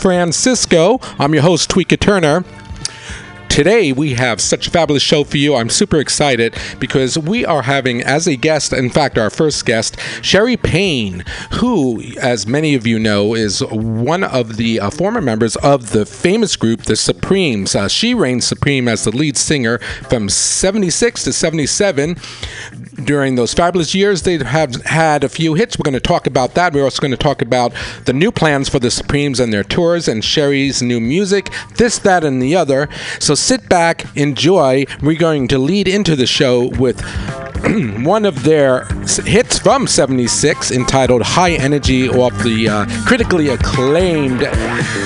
Francisco. I'm your host, Tweeka Turner. Today, we have such a fabulous show for you. I'm super excited because we are having as a guest, in fact, our first guest, Scherrie Payne, who, as many of you know, is one of the uh, former members of the famous group, The Supremes. Uh, she reigned supreme as the lead singer from 76 to 77 during those fabulous years, they have had a few hits. We're going to talk about that. We're also going to talk about the new plans for the Supremes and their tours and Scherrie's new music, this, that, and the other. So sit back, enjoy. We're going to lead into the show with one of their hits from 76 entitled High Energy off the uh, critically acclaimed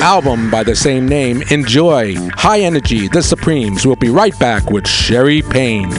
album by the same name. Enjoy High Energy, The Supremes. We'll be right back with Scherrie Payne.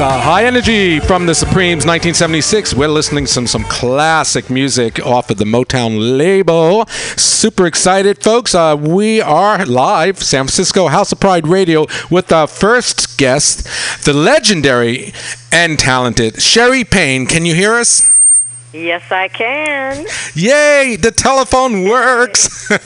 Uh, High Energy from the Supremes 1976. We're listening to some, some classic music off of the Motown label. Super excited, folks. Uh, we are live, San Francisco House of Pride Radio, with our first guest, the legendary and talented Scherrie Payne. Can you hear us? Yes, I can. Yay! The telephone works. the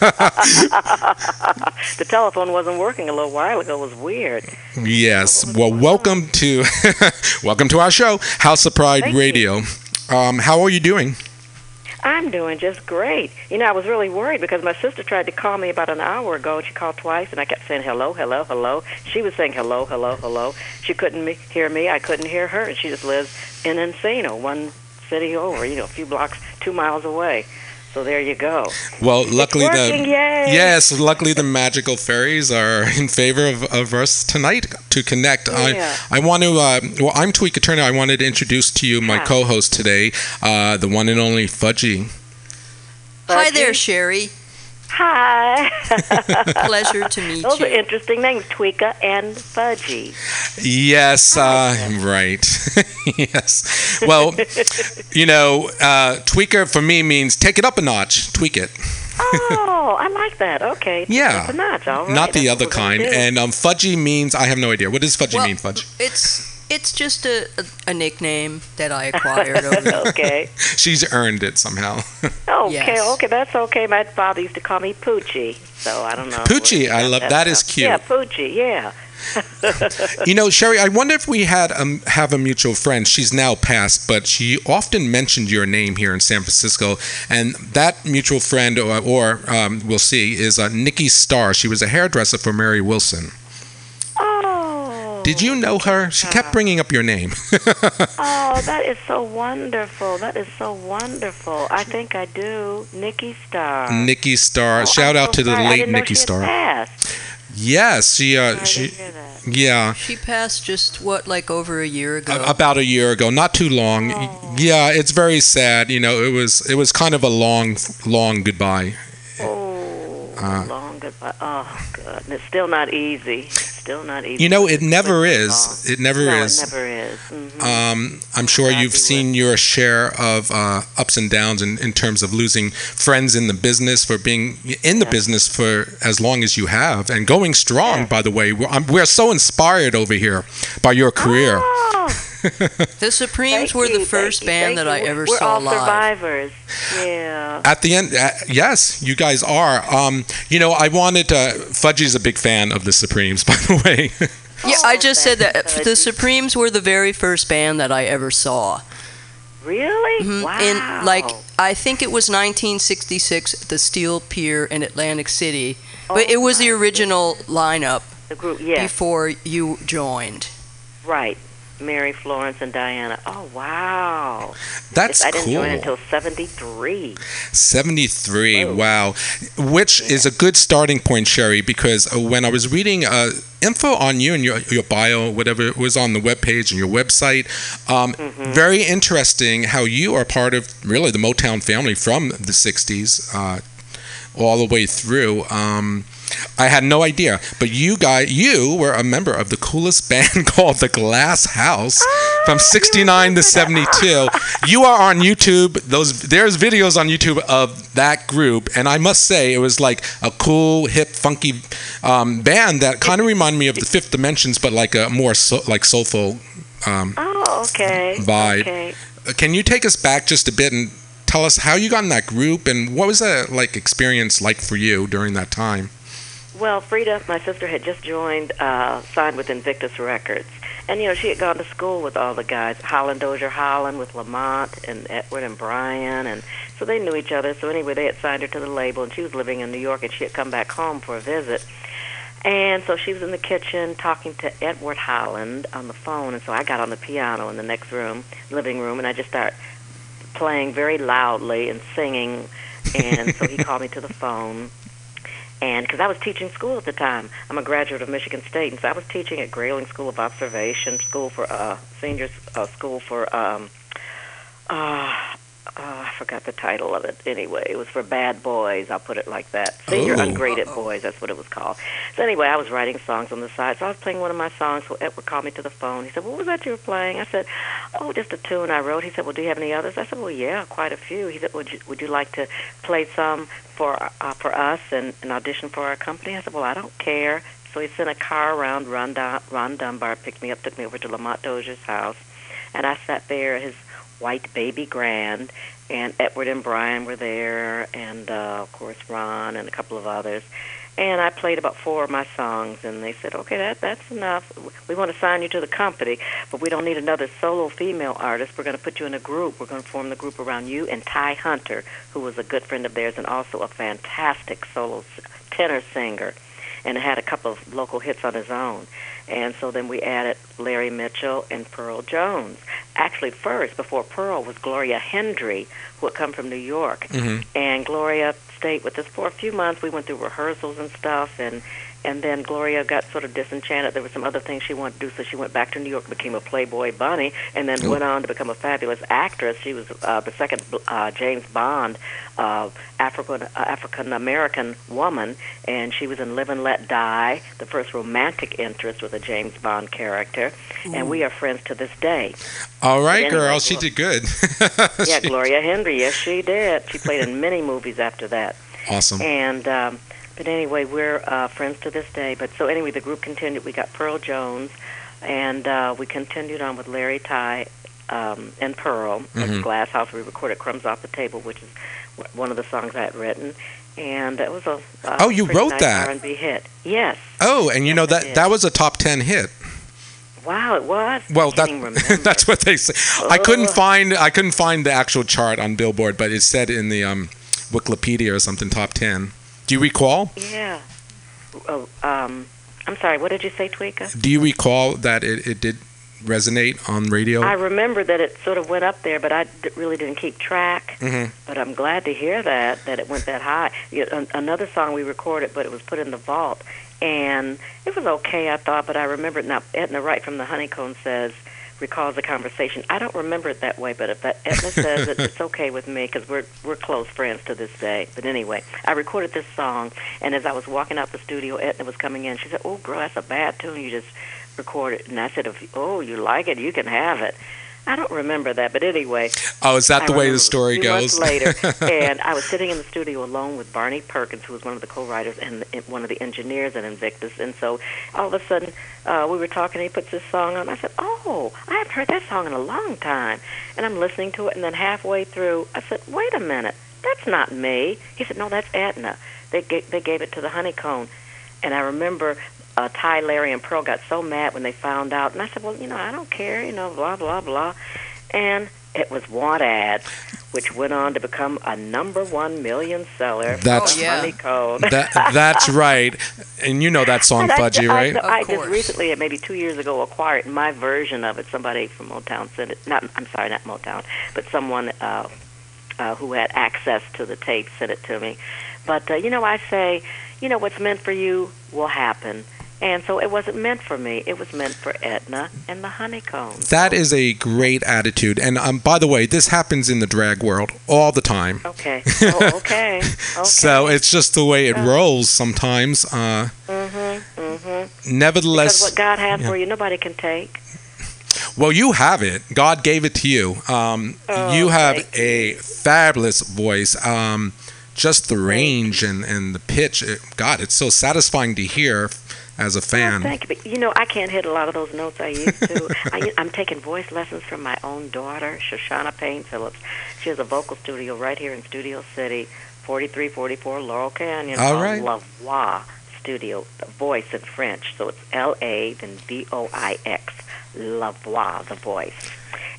telephone wasn't working a little while ago. It was weird. Yes. Well, welcome to welcome to our show, House of Pride Thank Radio. Um, how are you doing? I'm doing just great. You know, I was really worried because my sister tried to call me about an hour ago. She called twice, and I kept saying hello, hello, hello. She was saying hello, hello, hello. She couldn't me- hear me. I couldn't hear her, and she just lives in Encino, one city over, you know, a few blocks, two miles away. So there you go. Well, luckily working, the yay. yes, luckily the magical fairies are in favor of, of us tonight to connect. Yeah. I I want to uh, well, I'm Tweeka Turner. I wanted to introduce to you my yeah. co-host today, uh, the one and only Fudgy. Hi there, Scherrie. Hi. Pleasure to meet Those you. Those are interesting names, Tweeka and Fudgy. Yes, uh, right. yes. Well, you know, uh, tweaker for me means take it up a notch, tweak it. Oh, I like that. Okay. Yeah. That's a notch. All right. Not the That's other what we're gonna kind. And um, fudgy means I have no idea. What does fudgy Well, mean, fudge? It's it's just a, a, a nickname that I acquired over okay. She's earned it somehow. Okay, Yes. okay, that's okay. My father used to call me Poochie, so I don't know. Poochie, I love- got that is cute. Yeah, Poochie, yeah. you know, Scherrie, I wonder if we had um, have a mutual friend. She's now passed, but she often mentioned your name here in San Francisco. And that mutual friend, or, or um, we'll see, is uh, Nikki Starr. She was a hairdresser for Mary Wilson. Did you know her? She kept bringing up your name. Oh, that is so wonderful. That is so wonderful. I think I do. Nikki Star. Nikki Star. Oh, Shout I'm out so to the sorry. I late didn't know Nikki she had passed. Yes, she. Uh, I she. didn't hear that. Yeah. She passed just what, like over a year ago. A- about a year ago, not too long. Oh. Yeah, it's very sad. You know, it was it was kind of a long, long goodbye. Oh, Uh, long goodbye. Oh, God. It's still not easy. Still not easy. You know, it never is. long. It never no, is. it never is. Mhm. Um, I'm sure Exactly you've what- seen your share of uh, ups and downs in, in terms of losing friends in the business for being in the Yeah. business for as long as you have and going strong. Yeah. By the way, we're, I'm, we're so inspired over here by your career. Oh, the Supremes thank were you, the first thank you, band thank that I ever We're saw all live. survivors. Yeah. At the end, uh, yes, you guys are. Um, you know, I wanted to. Fudgy's a big fan of the Supremes, by the way. Yeah, I Oh, just said that thanks, the Supremes were the very first band that I ever saw. Really? Mhm. Wow. In like I think it was 1966 at the Steel Pier in Atlantic City, but Oh it was the my original lineup the group. Yes. before you joined. Right. Mary, Florence, and Diana. Oh wow! That's I didn't cool. join until '73. 73 Whoa. wow which is a good starting point scherrie because uh, when i was reading uh, info on you and your, your bio whatever it was on the webpage and your website um, Mm-hmm. very interesting how you are part of really the motown family from the 60s uh, all the way through um, I had no idea, but you guys, you were a member of the coolest band called the Glass House from '69 to '72. You are on YouTube. Those there's videos on YouTube of that group, and I must say it was like a cool, hip, funky um, band that kind of reminded me of the Fifth Dimensions, but like a more so, like soulful. Um, Oh, okay. Vibe. Okay. can you take us back just a bit and tell us how you got in that group and what was that like experience like for you during that time? Well, Freda, my sister, had just joined, uh, signed with Invictus Records. And, you know, she had gone to school with all the guys, Holland Dozier Holland with Lamont and Edward and Brian. And so they knew each other. So anyway, they had signed her to the label, and she was living in New York, and she had come back home for a visit. And so she was in the kitchen talking to Edward Holland on the phone. And so I got on the piano in the next room, living room, and I just started playing very loudly and singing. And so he called me to the phone and because I was teaching school at the time, I'm a graduate of Michigan State, and so I was teaching at Grayling School of Observation, school for uh, seniors, uh, school for um, uh, uh, I forgot the title of it. Anyway, it was for bad boys. I'll put it like that. Senior Oh. ungraded Uh-oh. boys. That's what it was called. So anyway, I was writing songs on the side. So I was playing one of my songs. So Edward called me to the phone. He said, "What was that you were playing?" I said, "Oh, just a tune I wrote." He said, "Well, do you have any others?" I said, "Well, yeah, quite a few." He said, "Would you would you like to play some for uh, for us and an audition for our company?" I said, "Well, I don't care." So he sent a car around. Ron, Dun- Ron Dunbar picked me up, took me over to Lamont Dozier's house, and I sat there at his white baby grand, and Edward and Brian were there, and uh, of course Ron and a couple of others. And I played about four of my songs, and they said, "Okay, that that's enough. We want to sign you to the company, but we don't need another solo female artist. We're going to put you in a group. We're going to form the group around you and Ty Hunter, who was a good friend of theirs and also a fantastic solo tenor singer, and had a couple of local hits on his own." And so then we added Larry Mitchell and Pearl Jones. Actually, first, before Pearl, was Gloria Hendry, who had come from New York. Mhm. And Gloria stayed with us for a few months. We went through rehearsals and stuff, and and then Gloria got sort of disenchanted. There were some other things she wanted to do, so she went back to New York, became a Playboy bunny, and then Ooh. went on to become a fabulous actress. She was uh, the second uh, James Bond uh, African uh, African American woman, and she was in Live and Let Die, the first romantic interest with a James Bond character, and we are friends to this day. All right, anyway, girl. She did good. Yeah, Gloria Hendry, yes, she did. She played in many movies after that. Awesome. And um, but anyway, we're uh, friends to this day. But so anyway, the group continued. We got Pearl Jones, and uh, we continued on with Larry Ty um, and Pearl at Mhm. Glass House. We recorded "Crumbs Off the Table," which is one of the songs I had written, and it was a uh, Oh, you wrote nice that? R&B hit. Yes. Oh, and you know Yes, I that that was a top ten hit. Wow, it was. Well, that, can't even remember. that's what they say. I couldn't find I couldn't find the actual chart on Billboard, but it said in the um, Wikipedia or something top ten. Do you recall? Yeah. Oh, um, I'm sorry. What did you say, Tweeka? Do you recall that it, it did resonate on radio? I remember that it sort of went up there, but I d- really didn't keep track. Mhm. But I'm glad to hear that that it went that high. You an- another song we recorded, but it was put in the vault, and it was okay, I thought. But I remember it now. Edna Wright from the Honey Cone says recalls the conversation. I don't remember it that way, but if that Edna says it, it's okay with me because we're we're close friends to this day. But anyway, I recorded this song, and as I was walking out the studio, Edna was coming in. She said, "Oh, girl, that's a bad tune you just recorded." And I said, if, "Oh, you like it, you can have it." I don't remember that, but anyway, oh, is that I the way the story goes? Later, and I was sitting in the studio alone with Barney Perkins, who was one of the co-writers and and one of the engineers at Invictus. And so all of a sudden, uh, we were talking. and He puts this song on. I said, "Oh, I haven't heard that song in a long time." And I'm listening to it, and then halfway through, I said, "Wait a minute, that's not me." He said, "No, that's Edna. They gave, they gave it to the Honey Cone." And I remember uh, Ty, Larry, and Pearl got so mad when they found out. And I said, well, you know, I don't care, you know, blah, blah, blah. And it was Want Ad, which went on to become a number one million seller. That's- the Oh, yeah. Honey Cone. that that's right. And you know that song, And Fudgy, I, right? I, Of I just course. recently, maybe two years ago, acquired my version of it. Somebody from Motown sent it. Not, I'm sorry, not Motown, but someone uh, uh, who had access to the tape sent it to me. But uh, you know, I say, you know, what's meant for you will happen. And so it wasn't meant for me. It was meant for Edna and the Honey Cone. That is a great attitude. And um, by the way, this happens in the drag world all the time. Okay. Oh, okay. okay. So it's just the way it rolls sometimes. Uh, Mm-hmm. Mm-hmm. nevertheless, Because what God has yeah. for you, nobody can take. Well, you have it. God gave it to you. Um, Oh, you have a fabulous voice. Um, just the range and, and the pitch. It, God, it's so satisfying to hear as a fan. thank you. But, you know, I can't hit a lot of those notes I used to. I, I'm taking voice lessons from my own daughter, Shoshana Payne Phillips. She has a vocal studio right here in Studio City, 4344 Laurel Canyon. All called. La Voix Studio, the voice in French. So it's L A, then V O I X, La Voix, the voice.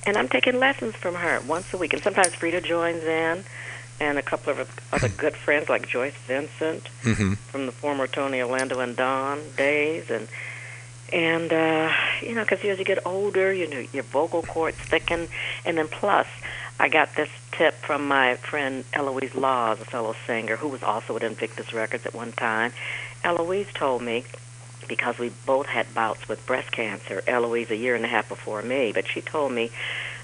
And I'm taking lessons from her once a week. And sometimes Freda joins in, and a couple of other good friends like Joyce Vincent hmm from the former Tony Orlando and Dawn days, and and uh, you know, because as you get older, you know, your vocal cords thicken, and then plus, I got this tip from my friend Eloise Laws, a fellow singer who was also at Invictus Records at one time. Eloise told me because we both had bouts with breast cancer. Eloise a year and a half before me, but she told me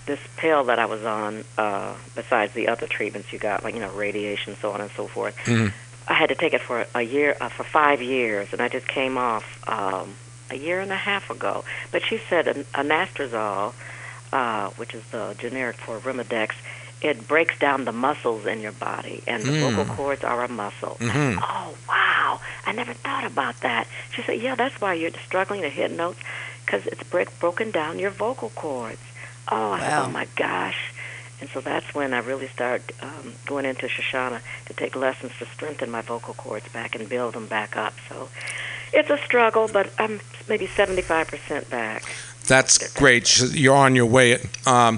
this pill that I was on, uh, besides the other treatments you got, like you know, radiation, so on and so forth. Mhm. I had to take it for a year, uh, for five years, and I just came off um, a year and a half ago. But she said an- anastrozole, uh, which is the generic for Arimidex, it breaks down the muscles in your body, and the Mm. vocal cords are a muscle. Mhm. Oh wow! I never thought about that. She said, "Yeah, that's why you're struggling to hit notes, because it's break, broken down your vocal cords." Oh, I Wow. oh my gosh! And so that's when I really started um, going into Shoshana to take lessons to strengthen my vocal cords back and build them back up. So it's a struggle, but I'm maybe 75% back. That's great. You're on your way. Um,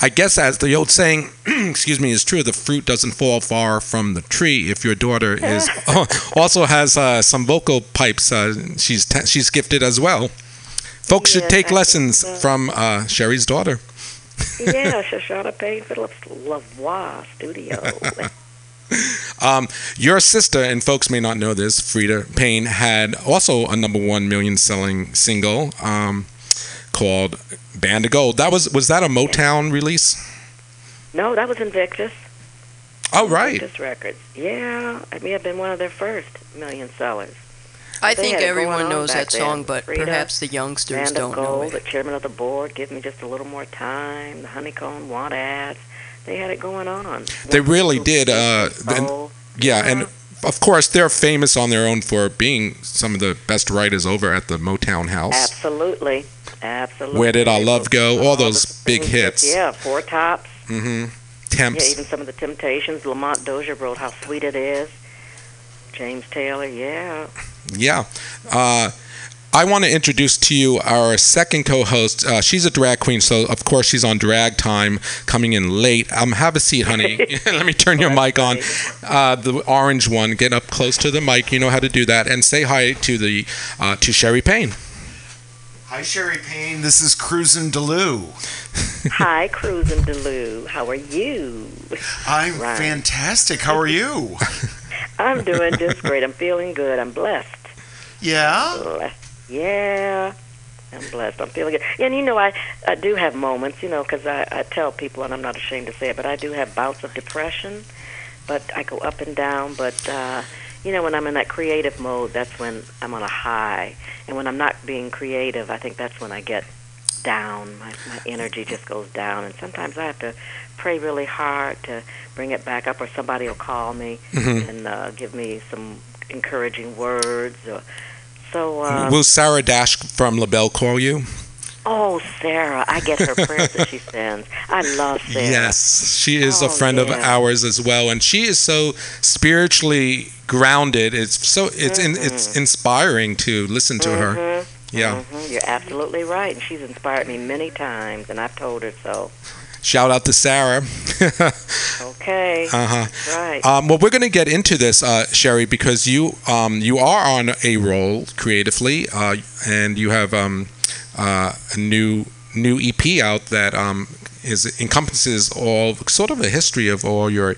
I guess, as the old saying, excuse me, is true. The fruit doesn't fall far from the tree. If your daughter is also has uh, some vocal pipes, uh, she's ta- she's gifted as well. Folks should take I lessons so. from uh, Scherrie's daughter. yeah, Shoshana Payne Phillips La Voix Studio. Um, your sister, and folks may not know this, Freda Payne, had also a number one million selling single um, called Band of Gold. That was was that a Motown release? no, that was Invictus. Oh right. Invictus Records. Yeah, it may have been one of their first million sellers. I think had it going everyone knows back that song, but Freda, perhaps the youngsters Band don't of know Gold, it. the chairman of the board, give me just a little more time. The Honey Cone Want ads. They had it going on. They really did, uh, and- Oh, Yeah, and of course they're famous on their own for being some of the best writers over at the Motown House. absolutely, absolutely. Where Did Our Love Go? All the those big things that- hits. Yeah, Four Tops. Mm-hmm. Yeah, Temps. even some of the Temptations. Lamont Dozier wrote "How Sweet It Is." James Taylor. Yeah. Yeah. Uh, I want to introduce to you our second co-host. Uh, she's a drag queen, so of course she's on drag time, coming in late. Um, have a seat, honey. Let me turn your mic on. Uh, the orange one. Get up close to the mic. You know how to do that. And say hi to the uh, to Scherrie Payne. Hi, Scherrie Payne. This is Cruisin' Delou. Hi, Cruisin' and Delu. How are you? I'm Right. fantastic. How are you? I'm doing just great. I'm feeling good. I'm blessed. Yeah? Blessed. Yeah. I'm blessed. I'm feeling good. And you know, I, I do have moments, you know, because I, I tell people, and I'm not ashamed to say it, but I do have bouts of depression. But I go up and down. But, uh, you know, when I'm in that creative mode, that's when I'm on a high. And when I'm not being creative, I think that's when I get down. My, my energy just goes down. And sometimes I have to pray really hard to bring it back up, or somebody will call me Mhm. and uh, give me some encouraging words. Or, so, uh, Will Sarah Dash from LaBelle call you? oh, Sarah, I get her prayers that she sends. I love Sarah. Yes, she is a Oh, friend of ours as well, and she is so spiritually grounded. It's so it's in, Mm-hmm. it's inspiring to listen to her. Mhm, Yeah. mhm, You're absolutely right. And she's inspired me many times, and I've told her so. Shout out to Sarah. Okay. uh huh. right. Um, well, we're going to get into this, uh, Scherrie, because you um, you are on a roll creatively, uh, and you have um, uh, a new new EP out that um, is encompasses all sort of a history of all your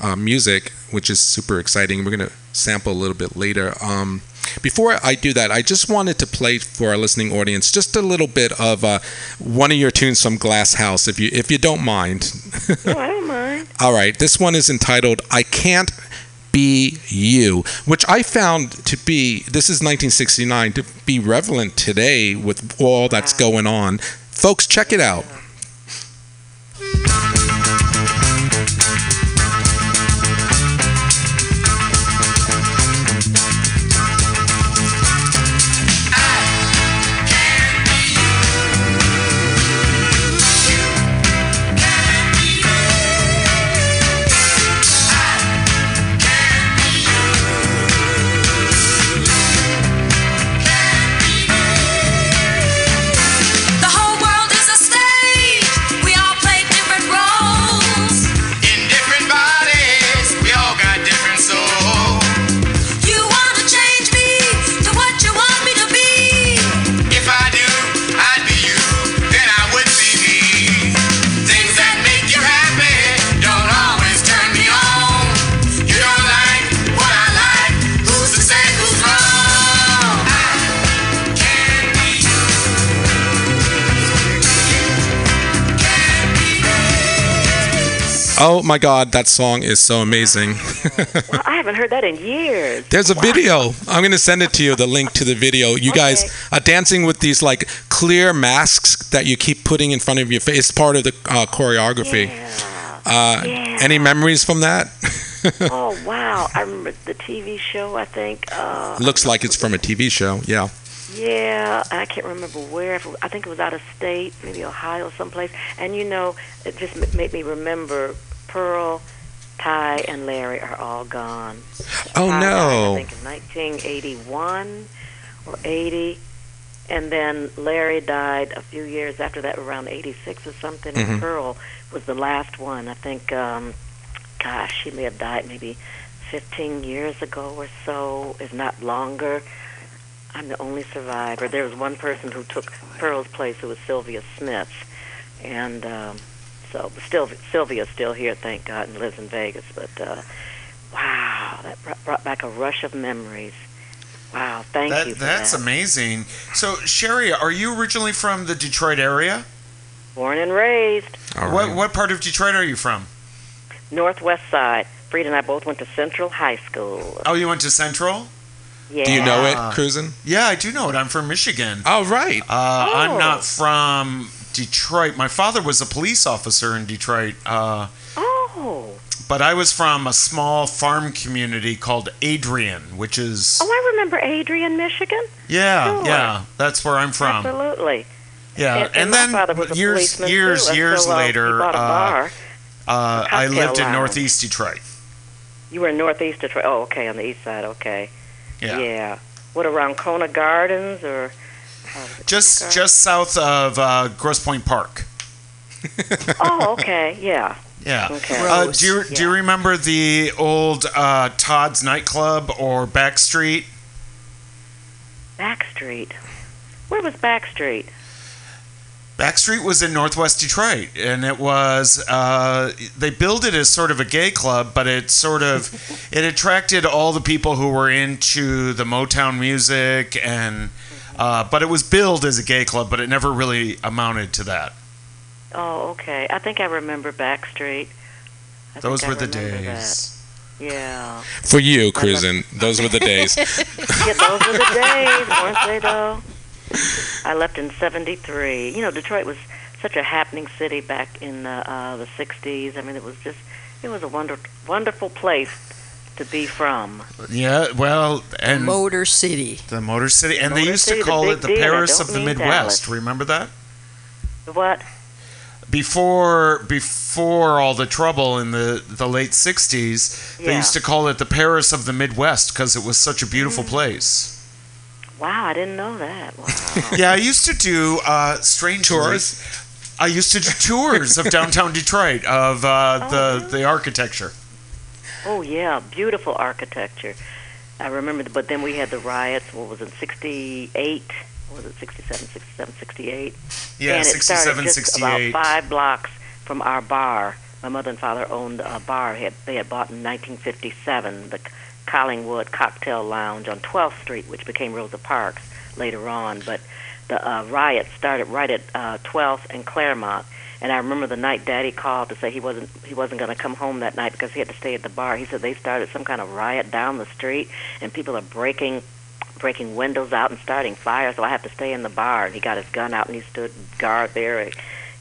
uh, music, which is super exciting. We're going to sample a little bit later. Before I do that, I just wanted to play for our listening audience just a little bit of uh, one of your tunes from Glass House, if you if you don't mind. no, I don't mind. All right, this one is entitled I Can't Be You, which I found to be, this is 1969, to be relevant today with all that's going on. Folks, check it out. Oh my God, that song is so amazing. I haven't heard that in years. There's a video. I'm going to send it to you, the link to the video. You guys are dancing with these like clear masks that you keep putting in front of your face. It's part of the uh, choreography. Yeah. Uh, Yeah. Any memories from that? oh wow! I remember the TV show. I think. Uh, Looks like it's from a TV show. Yeah. Yeah, I can't remember where. I think it was out of state, maybe Ohio, someplace. And you know, it just m- made me remember Pearl, Ty, and Larry are all gone. Oh Ty no. I think in 1981 or 80, and then Larry died a few years after that, around 86 or something. Mhm. And Pearl was the last one. I think. um Gosh, she may have died maybe 15 years ago or so, if not longer. I'm the only survivor. There was one person who took Pearl's place, who was Sylvia Smith, and um, so still Sylvia's still here, thank God, and lives in Vegas. But uh, wow, that brought, brought back a rush of memories. Wow, thank That, you. That's that. amazing. So, Scherrie, are you originally from the Detroit area? Born and raised All What what part of Detroit are you from? Northwest Side. Freda and I both went to Central High School. Oh, you went to Central? Yeah. Do you know it, Cruisin? Yeah, I do know it. I'm from Michigan. Oh, right. Uh, I'm Oh. not from Detroit. My father was a police officer in Detroit, uh, Oh. but I was from a small farm community called Adrian, which is Oh, I remember Adrian, Michigan. yeah, sure. yeah, that's where I'm from. Absolutely. Yeah, and, and, and then was a years years too. years so, uh, later, a uh, bar. uh, I cocktail lived in lounge. Northeast Detroit. You were in Northeast Detroit. Oh, okay, on the east side. Okay. Yeah, What around Kona Gardens or? how just Kona just south of uh, Grosse Pointe Park. Oh, okay. Yeah. Yeah. Okay. Uh, do you do you remember the old uh, Todd's nightclub or Backstreet? Backstreet. Where was Backstreet? Backstreet was in Northwest Detroit, and it was uh, they billed it as sort of a gay club, but it sort of it attracted all the people who were into the Motown music, and uh, but it was billed as a gay club, but it never really amounted to that. Oh, okay. I think I remember Backstreet. I Those think I were the days. That. Yeah. For you, Cruisin, those were the days. Yeah, those were the days, weren't they, though? I left in 73. You know, Detroit was such a happening city back in the, uh, the 60s. I mean, it was just, it was a wonder, wonderful place to be from. Yeah, well, and Motor City. the Motor City, and they used City, to call big it the deal. Paris of the Midwest. Dallas. Remember that? What? before before all the trouble in the the late 60s they used to call it the paris of the midwest because it was such a beautiful Mm. place Wow, I didn't know that. Wow. yeah i used to do uh strange Tours? i used to do tours of downtown detroit of uh, Oh, the really? the architecture Oh yeah, beautiful architecture. I remember, the, but then we had the riots. What was it, '68? Was it '67, '67, '68? yeah and it 67 started just 68 about five blocks from our bar. My mother and father owned a bar. They had, they had bought in 1957 the Collingwood Cocktail Lounge on 12th Street, which became Rosa Parks later on. But the uh, riots started right at uh, 12th and Clairmount. And I remember the night Daddy called to say he wasn't he wasn't going to come home that night because he had to stay at the bar. He said they started some kind of riot down the street, and people are breaking breaking windows out and starting fires. So I have to stay in the bar. And he got his gun out and he stood guard there,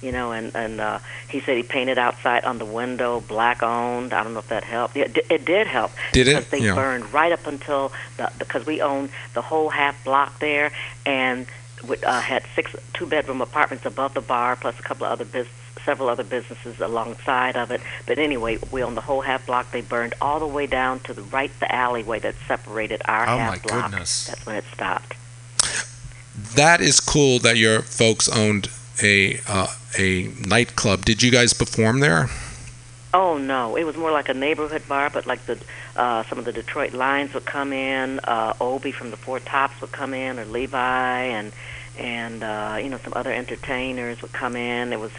you know. And and uh, he said he painted outside on the window black owned. I don't know if that helped. Yeah, it, it did help. Did it? Because they Yeah. burned right up until the because we owned the whole half block there and we, uh, had six two bedroom apartments above the bar plus a couple of other business several other businesses alongside of it but anyway we owned the whole half block they burned all the way down to the right the alleyway that separated our Oh, half my block goodness. that's when it stopped that is cool that your folks owned a uh, a nightclub. Did you guys perform there? Oh no, it was more like a neighborhood bar, but like the uh, some of the Detroit Lions would come in, uh, Obie from the Four Tops would come in, or Levi, and and uh, you know some other entertainers would come in. It was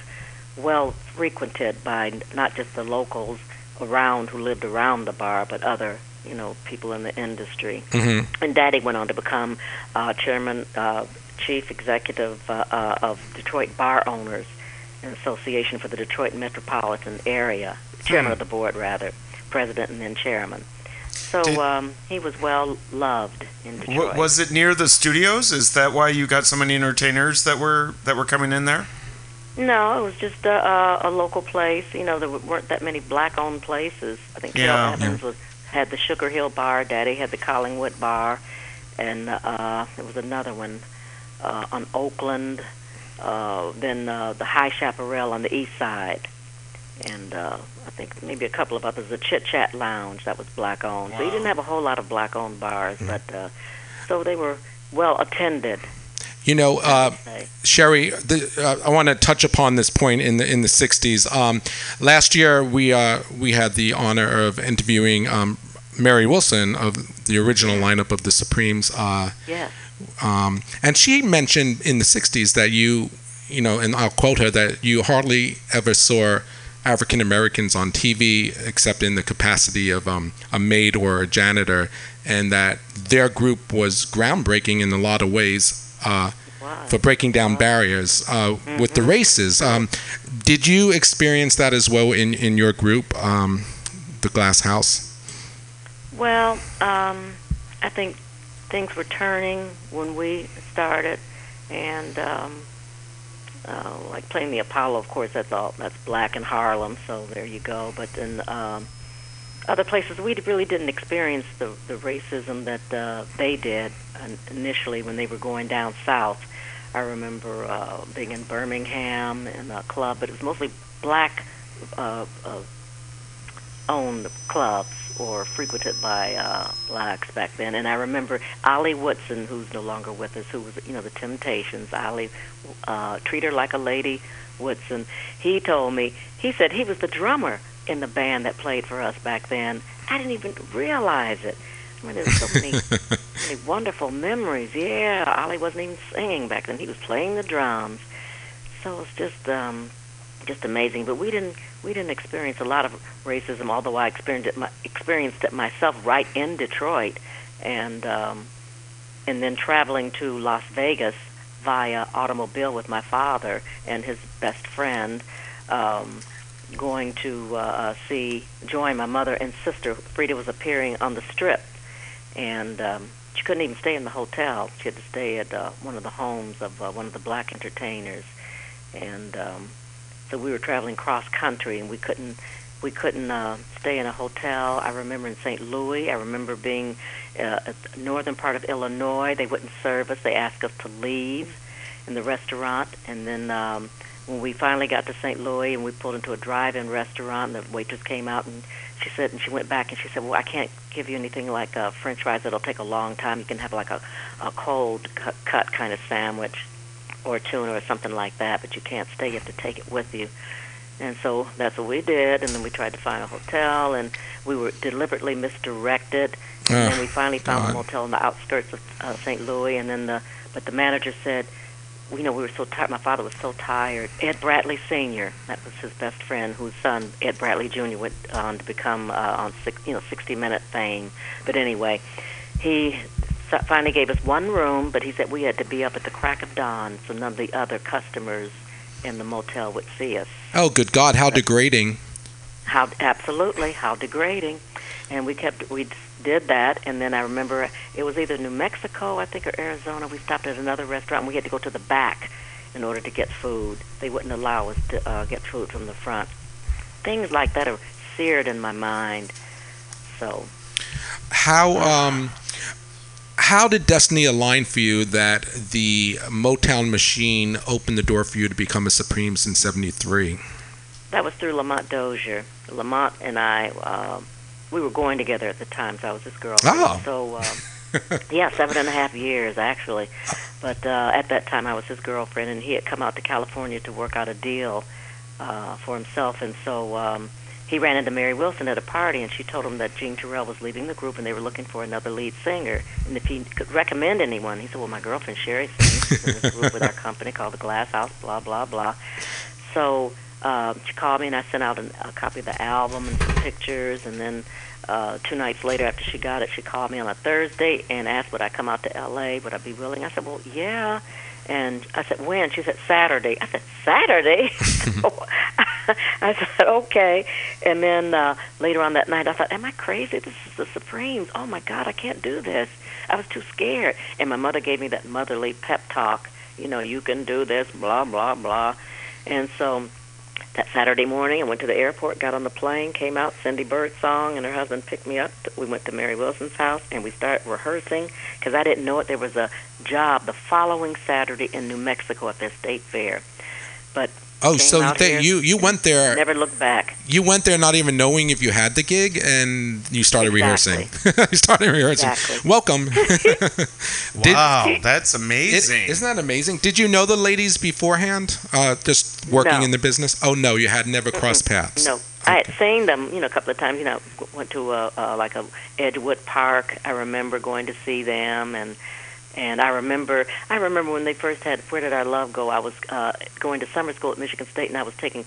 well frequented by not just the locals around who lived around the bar, but other you know people in the industry. hmm And Daddy went on to become uh, chairman, uh, chief executive uh, uh, of Detroit Bar Owners an Association for the Detroit metropolitan area, chairman of the board rather, president and then chairman. So Did- um, he was well loved in Detroit. W- was it near the studios is that why you got so many entertainers that were that were coming in there No, it was just a, a, a local place. You know, there weren't that many black-owned places. I think Carol Yeah. Evans was had the Sugar Hill Bar. Daddy had the Collingwood Bar, and uh, there was another one uh, on Oakland. Uh, then uh, the High Chaparral on the east side, and uh, I think maybe a couple of others. The Chit Chat Lounge that was black-owned. So you didn't have a whole lot of black-owned bars, but uh, so they were well attended. You know, uh. Scherrie, the, uh, I want to touch upon this point in the in the '60s. Um, last year, we uh, we had the honor of interviewing um, Mary Wilson of the original lineup of the Supremes. Uh, Yes. Um, and she mentioned in the 60s that you, you know, and I'll quote her, that you hardly ever saw African Americans on TV except in the capacity of um, a maid or a janitor, and that their group was groundbreaking in a lot of ways. Uh, Wow. for breaking down barriers uh, with the races. Um, did you experience that as well in, in your group, um, the Glass House? Well, um, I think things were turning when we started, and um, uh, like playing the Apollo, of course, that's all that's black in Harlem, so there you go. But then um, other places, we really didn't experience the the racism that uh, they did initially when they were going down south. I remember uh, being in Birmingham in a club, but it was mostly black uh, uh, owned clubs or frequented by uh, blacks back then. And I remember Ollie Woodson, who's no longer with us, who was, you know, the Temptations. Ollie, uh, treat her like a lady, Woodson. He told me, he said he was the drummer in the band that played for us back then. I didn't even realize it. I mean, there's so many, many wonderful memories. Yeah, Ollie wasn't even singing back then; he was playing the drums. So it's just, um, just amazing. But we didn't, we didn't experience a lot of racism, although I experienced it, experienced it myself right in Detroit, and um, and then traveling to Las Vegas via automobile with my father and his best friend. Um, going to uh, uh, see join my mother and sister. Freda was appearing on the strip, and um, she couldn't even stay in the hotel. She had to stay at uh, one of the homes of uh, one of the black entertainers, and um, so we were traveling cross country, and we couldn't we couldn't uh, stay in a hotel. I remember in St. Louis. I remember being uh, at the northern part of Illinois. They wouldn't serve us. They asked us to leave in the restaurant, and then. Um, when we finally got to St. Louis and we pulled into a drive-in restaurant, and the waitress came out and she said, and she went back and she said, "Well, I can't give you anything like uh, French fries. It'll take a long time. You can have like a a cold cut, cut kind of sandwich, or tuna or something like that. But you can't stay. You have to take it with you." And so that's what we did. And then we tried to find a hotel, and we were deliberately misdirected. And then we finally found a motel in the outskirts of uh, St. Louis. And then the but the manager said, you know, we were so tired. My father was so tired. Ed Bradley Sr. That was his best friend, whose son Ed Bradley Jr. went on to become uh, on six, you know 60 Minute fame. But anyway, he finally gave us one room, but he said we had to be up at the crack of dawn, so none of the other customers in the motel would see us. Oh, good God, how degrading. How absolutely how degrading, and we kept we did that, and then I remember it was either New Mexico, I think, or Arizona. We stopped at another restaurant. and We had to go to the back in order to get food. They wouldn't allow us to uh, get food from the front. Things like that are seared in my mind. So How um, how did destiny align for you that the Motown machine opened the door for you to become a Supremes in '73? that was through Lamont Dozier. Lamont and I, um, we were going together at the time, so I was his girlfriend. Oh. So, um, yeah, seven and a half years actually. But uh, at that time, I was his girlfriend, and he had come out to California to work out a deal uh, for himself, and so um, he ran into Mary Wilson at a party, and she told him that Jean Terrell was leaving the group, and they were looking for another lead singer, and if he could recommend anyone, he said, "Well, my girlfriend Scherrie sings in this group with our company called the Glass House." Blah blah blah. So um, she called me, and I sent out an, a copy of the album and some pictures, and then uh, two nights later, after she got it, she called me on a Thursday and asked would I come out to L.A. Would I be willing? I said, well, yeah. And I said, when? She said, Saturday. I said, Saturday? So I said, okay. And then uh, later on that night, I thought, am I crazy? This is the Supremes. Oh, my God, I can't do this. I was too scared. And my mother gave me that motherly pep talk. You know, you can do this, blah, blah, blah. And so that Saturday morning, I went to the airport, got on the plane, came out, Cindy Birdsong and her husband picked me up. We went to Mary Wilson's house, and we started rehearsing because I didn't know it. There was a job the following Saturday in New Mexico at their state fair. But Oh, Came so out they, you you went there. Never looked back. You went there not even knowing if you had the gig, and you started Exactly. rehearsing. you started rehearsing. Exactly. Welcome. Did- Wow, that's amazing. isn't that amazing? Did you know the ladies beforehand? Uh, just working No. in the business? Oh no, you had never crossed paths. No, I had seen them, you know, a couple of times. You know, went to uh, uh, like a Edgewater Park. I remember going to see them, and and I remember I remember when they first had Where Did Our Love Go? I was uh, going to summer school at Michigan State, and I was taking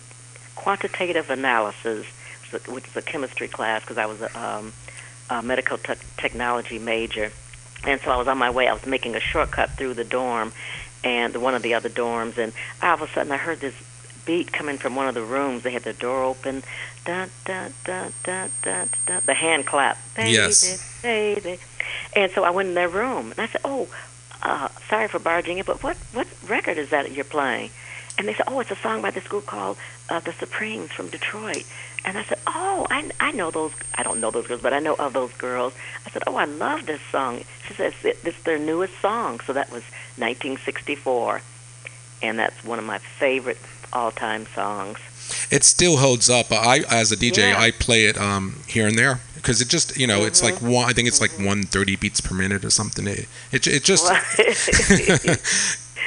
quantitative analysis, which is a- which is a chemistry class, because I was a, um, a medical te- technology major, and so I was on my way. I was making a shortcut through the dorm, and one of the other dorms, and all of a sudden I heard this beat coming from one of the rooms. They had the door open, da da da da da da. The hand clap, baby, Yes. baby. And so I went in their room, and I said, "Oh, uh, sorry for barging in, but what what record is that you're playing?" And they said, "Oh, it's a song by this group called uh, the Supremes from Detroit." And I said, "Oh, I I know those. I don't know those girls, but I know of those girls." I said, "Oh, I love this song." She says, "It- "It's their newest song." So that was 1964, and that's one of my favorite all-time songs. It still holds up. I, as a DJ, Yeah. I play it um, here and there because it just, you know, it's like Mm-hmm. one. I think it's like 130 beats per minute or something. It, it, it just,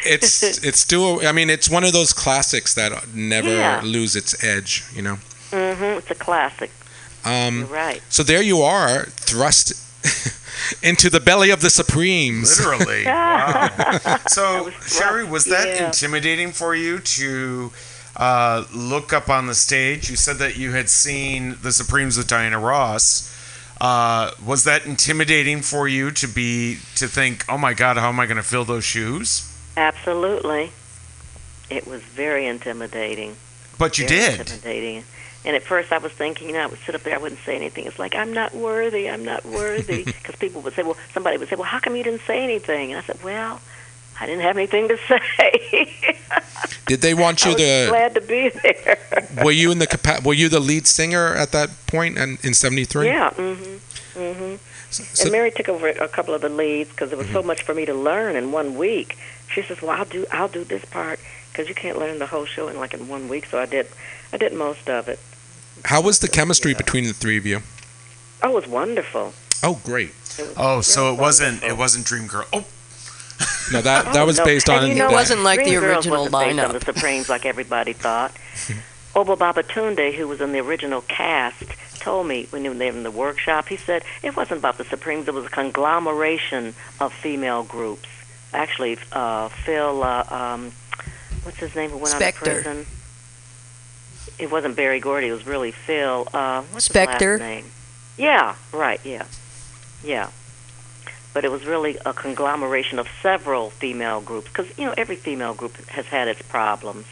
it's, it's still. I mean, it's one of those classics that never Yeah. lose its edge. You know. hmm It's a classic. Um, You're right. so there you are, thrust into the belly of the Supremes. Literally. wow. So, was Scherrie, was that yeah. intimidating for you to uh, look up on the stage? You said that you had seen the Supremes with Diana Ross. Uh, was that intimidating for you to be to think, oh my God, how am I going to fill those shoes? Absolutely. It was very intimidating. But you very did. Intimidating. And at first I was thinking, you know, I would sit up there, I wouldn't say anything. It's like, I'm not worthy, I'm not worthy. Because people would say, well, somebody would say, well, how come you didn't say anything? And I said, well, I didn't have anything to say. Did they want I you was to? glad to be there. Were you in the capa- Were you the lead singer at that point in, in '73? yeah. Mm-hmm. Mm-hmm. So- and Mary took over a couple of the leads because there was so much for me to learn in one week. She says, "Well, I'll do I'll do this part because you can't learn the whole show in like in one week." So I did I did most of it. How was the chemistry between the three of you? Oh, it was wonderful. Oh, great. Was Oh, so really it wasn't wonderful. it wasn't Dream Girl. Oh, No, that that Oh, was no. based And on. you know It wasn't like the Dream Girls original wasn't based lineup. on the Supremes like everybody thought. Obba Babatunde, who was in the original cast, told me when they were in the workshop. He said it wasn't about the Supremes; it was a conglomeration of female groups. Actually, uh, Phil, uh, um, what's his name, who went Spector. out of prison? It wasn't Berry Gordy. It was really Phil. Uh, what's Spector? his last name? Yeah, right. Yeah, yeah. But it was really a conglomeration of several female groups because you know every female group has had its problems.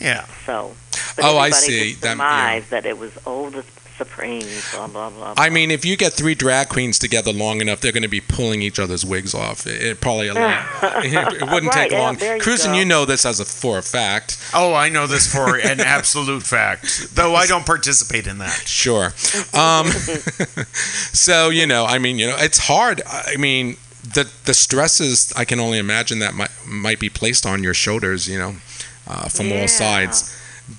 yeah. So, Oh, I see. Just That- yeah. that it was oh the Supremes, blah blah blah. I mean, if you get three drag queens together long enough, they're going to be pulling each other's wigs off. It, it probably a lot. it wouldn't Right, take yeah, long. there you Cruising, go. you know this as a for a fact. Oh, I know this for an absolute fact, though I don't participate in that. Sure. Um, so you know, I mean, you know, it's hard. I mean, the the stresses I can only imagine that might might be placed on your shoulders. You know, uh, from Yeah. all sides.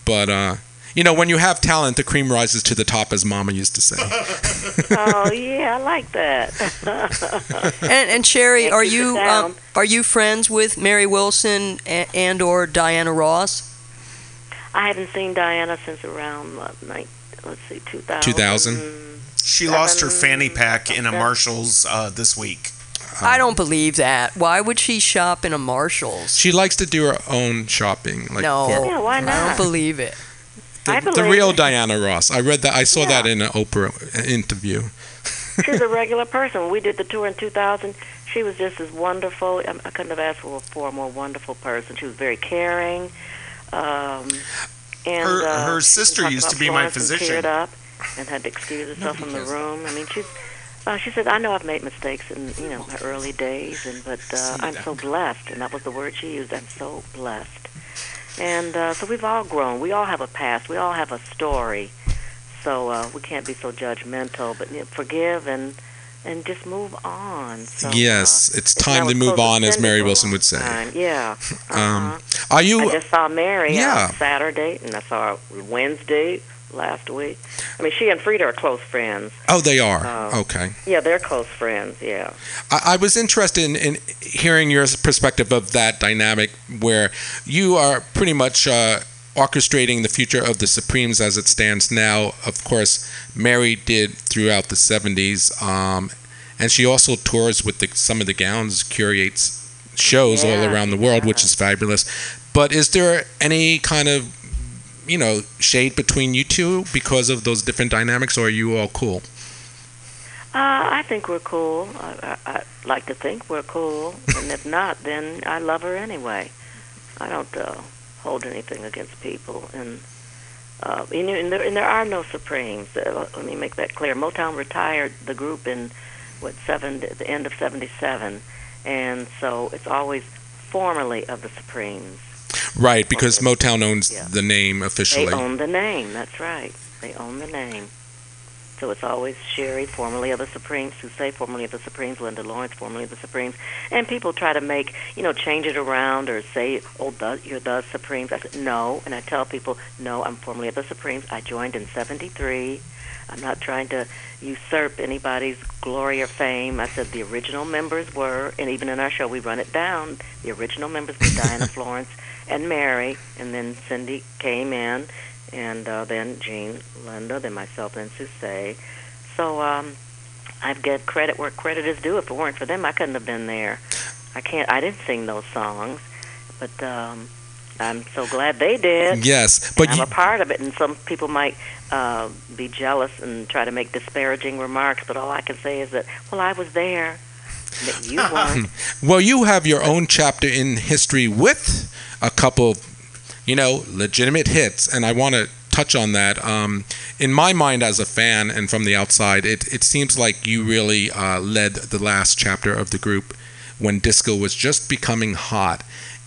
But uh, you know, when you have talent, the cream rises to the top, as Mama used to say. oh yeah, I like that. And, and Scherrie, Yeah, are you um, are you friends with Mary Wilson and, and or Diana Ross? I haven't seen Diana since around what, night, let's see, 2000. 2000? She lost her fanny pack in a Marshalls uh, this week. I don't believe that. Why would she shop in a Marshalls? She likes to do her own shopping. Like no, for- Yeah, why not? I don't not? believe it. I the, the real. Diana Ross. I read that. I saw that in an Oprah interview. She's a regular person. We did the tour in 2000, she was just as wonderful. I, I couldn't have asked for, for a more wonderful person. She was very caring. Um, and Her- uh, her sister used to be my Florence and physician. Teared up and had to excuse herself from the room. I mean, she's. Uh, she said, "I know I've made mistakes in you know my early days, and but uh, I'm so blessed." And that was the word she used. I'm so blessed. And uh, so we've all grown. We all have a past. We all have a story. So uh, we can't be so judgmental, but you know, forgive and and just move on. So, yes, uh, it's time to move on, as Mary Wilson would say. time. Yeah. Um, uh-huh. Are you? I just saw Mary Yeah. on Saturday, and I saw her Wednesday last week. I mean, she and Freda are close friends. Oh, they are. Uh, okay. Yeah, they're close friends. Yeah. I, I was interested in, in hearing your perspective of that dynamic, where you are pretty much uh, orchestrating the future of the Supremes as it stands now. Of course, Mary did throughout the '70s, um, and she also tours with the, some of the gowns, curates shows all around the world, which is fabulous. But is there any kind of you know shade between you two because of those different dynamics, or are you all cool? Uh, I think we're cool. I, I, I like to think we're cool, and if not, then I love her anyway. I don't uh, hold anything against people, and uh, know, and there, and there are no Supremes. Uh, let me make that clear. Motown retired the group in what seven the end of '77, and so it's always formerly of the Supremes. Right, because Motown owns Yeah. the name officially. They own the name. That's right. They own the name. So it's always Scherrie, formerly of the Supremes, Susaye, formerly of the Supremes, Linda Lawrence, formerly of the Supremes. And people try to make, you know, change it around or say, oh, the, you're the Supremes. I said, no. And I tell people, no, I'm formerly of the Supremes. I joined in 73. I'm not trying to usurp anybody's glory or fame. I said the original members were, and even in our show, we run it down. The original members were Diana Florence and Mary, and then Cindy came in, and uh, then Jean, Linda, then myself, and Susie. So um, I get credit where credit is due. If it weren't for them, I couldn't have been there. I can't. I didn't sing those songs, but um, I'm so glad they did. Yes, but I'm you, a part of it, and some people might uh, be jealous and try to make disparaging remarks. But all I can say is that, well, I was there, that you weren't. well, you have your own chapter in history with a couple, you know, legitimate hits, and I want to touch on that. Um, in my mind, as a fan and from the outside, it it seems like you really uh, led the last chapter of the group when disco was just becoming hot,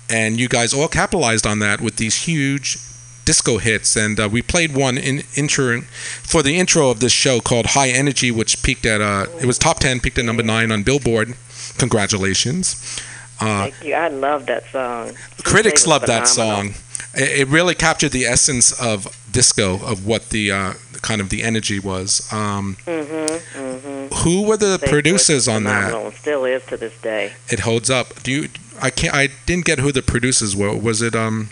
and you guys all capitalized on that with these huge disco hits and uh, we played one in intro for the intro of this show called high energy which peaked at uh it was top 10 peaked at number 9 on billboard. Congratulations uh, Thank you. I love that song. critics love that song it, it really captured the essence of disco of what the uh, kind of the energy was um, Mm-hmm. Mm-hmm. who were the Susaye producers on that phenomenal still is to this day. it holds up do you i can't i didn't get who the producers were was it um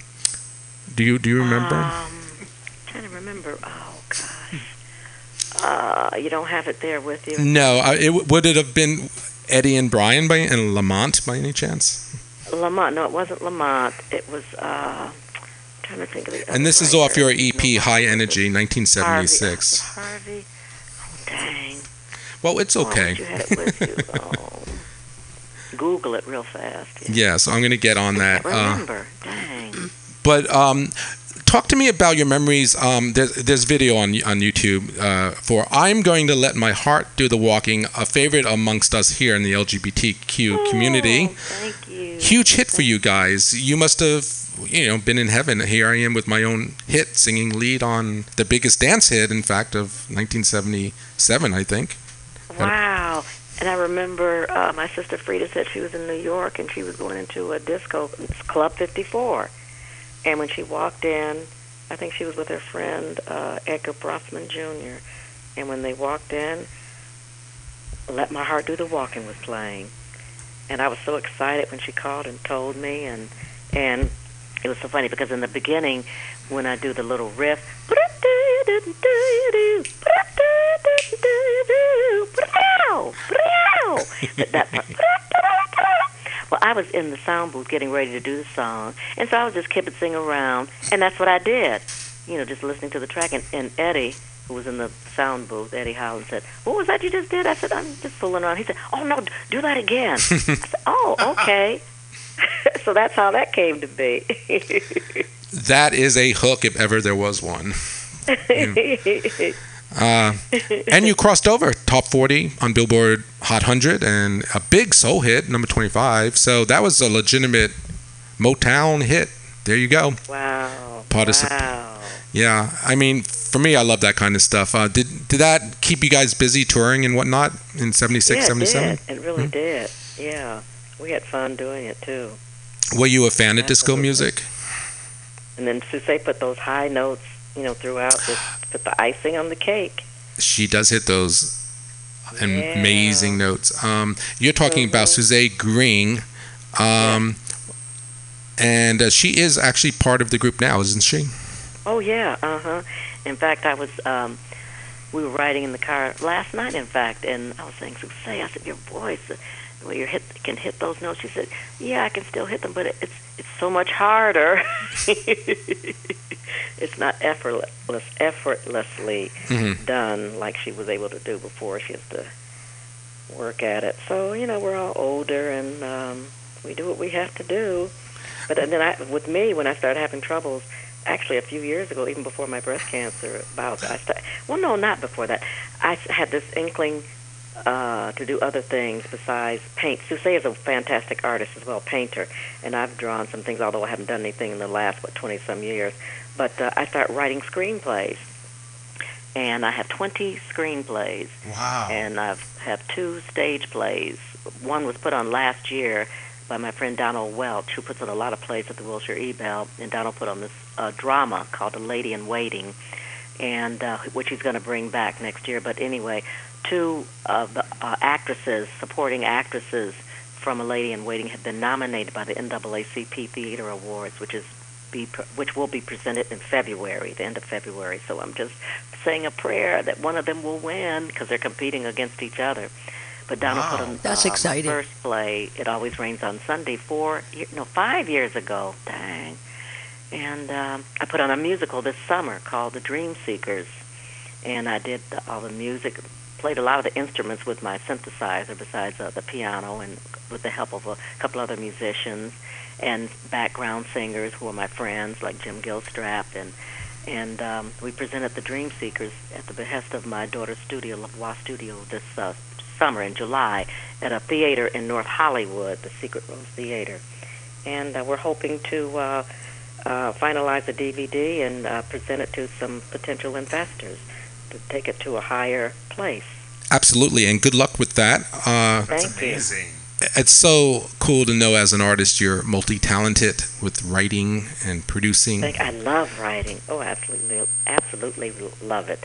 do you do you remember Um, trying to remember. Oh gosh. Uh, you don't have it there with you. no I, it, would it have been eddie and brian by and lamont by any chance Lamont. No, it wasn't Lamont. It was. Uh, I'm trying to think of the. and this other is off your writer. ep high energy 1976 Harvey. Harvey. Oh, dang. well it's Oh, okay you had it with you. Oh. Google it real fast. Yeah. yeah so i'm gonna get on that Can't uh, remember. Dang. But um, talk to me about your memories. Um, there's, there's video on on YouTube uh, for "I'm Going to Let My Heart Do the Walking," a favorite amongst us here in the LGBTQ community. Oh, thank you. Huge hit for you guys. You must have, you know, been in heaven. Here I am with my own hit, singing lead on the biggest dance hit, in fact, of 1977, I think. Wow. And I remember uh, my sister Freda said she was in New York and she was going into a disco, Club 54. And when she walked in, I think she was with her friend uh, Edgar Bronfman Jr. And when they walked in, Let My Heart Do the Walking was playing. And I was so excited when she called and told me. And, and it was so funny because in the beginning, when I do the little riff, that, that part. Well, I was in the sound booth getting ready to do the song, and so I was just kibitzing around, and that's what I did. You know, just listening to the track, and, and Eddie, who was in the sound booth, Eddie Holland said, "What was that you just did?" I said, "I'm just fooling around." He said, "Oh no, do that again." I said, "Oh, okay." so that's how that came to be. That is a hook, if ever there was one. Uh, and you crossed over top 40 on Billboard Hot 100 and a big soul hit, number 25. So that was a legitimate Motown hit. There you go. wow. Particip- wow. Yeah, I mean, for me, I love that kind of stuff. Uh, did did that keep you guys busy touring and whatnot in 76, yeah, it 77? It really Hmm. did. Yeah, we had fun doing it too. Were you a fan of disco music? And then Susie put those high notes, you know, throughout. Just put the icing on the cake. She does hit those Yeah. amazing notes. Um, you're talking about Mhm. Suzette Green, um, and uh, she is actually part of the group now, isn't she? Oh yeah, uh huh. In fact, I was um, we were riding in the car last night. In fact, and I was saying, "Say," I said, "Your voice, well, you hit can hit those notes." She said, "Yeah, I can still hit them, but it, it's it's so much harder. it's not effortless, effortlessly Mhm. done like she was able to do before. She has to work at it. So you know, we're all older, and um, we do what we have to do. But then, I, with me, when I started having troubles, actually a few years ago, even before my breast cancer bout, I started, well, no, not before that. I had this inkling uh, to do other things besides paint. Susie is a fantastic artist as well, painter, and I've drawn some things, although I haven't done anything in the last what twenty some years. But uh, I started writing screenplays, and I have twenty screenplays Wow. and I've have two stage plays. One was put on last year by my friend Donald Welch, who puts on a lot of plays at the Wilshire Ebell, and Donald put on this uh, drama called A Lady in Waiting, and uh, which he's going to bring back next year. But anyway, two of the uh, actresses, supporting actresses from A Lady in Waiting, have been nominated by the NAACP Theater Awards, which is be pre- which will be presented in February, the end of February. So I'm just saying a prayer that one of them will win because they're competing against each other. But Donald put Wow. on That's uh, my exciting. first play. It always rains on Sunday. Four, no, five years ago. Dang. And um, I put on a musical this summer called The Dream Seekers, and I did the, all the music, played a lot of the instruments with my synthesizer besides uh, the piano, and with the help of a couple other musicians and background singers who are my friends like Jim Gilstrap and and um, we presented the Dream Seekers at the behest of my daughter's studio, La Voix Studio, this uh, summer in July at a theater in North Hollywood, the Secret Rose Theater. And uh, we're hoping to uh, uh, finalize the DVD and uh, present it to some potential investors to take it to a higher place. Absolutely, and good luck with that. Uh, Thank That's you. amazing. it's so cool to know as an artist you're multi-talented with writing and producing. Thank, I love writing. Oh, absolutely, absolutely love it.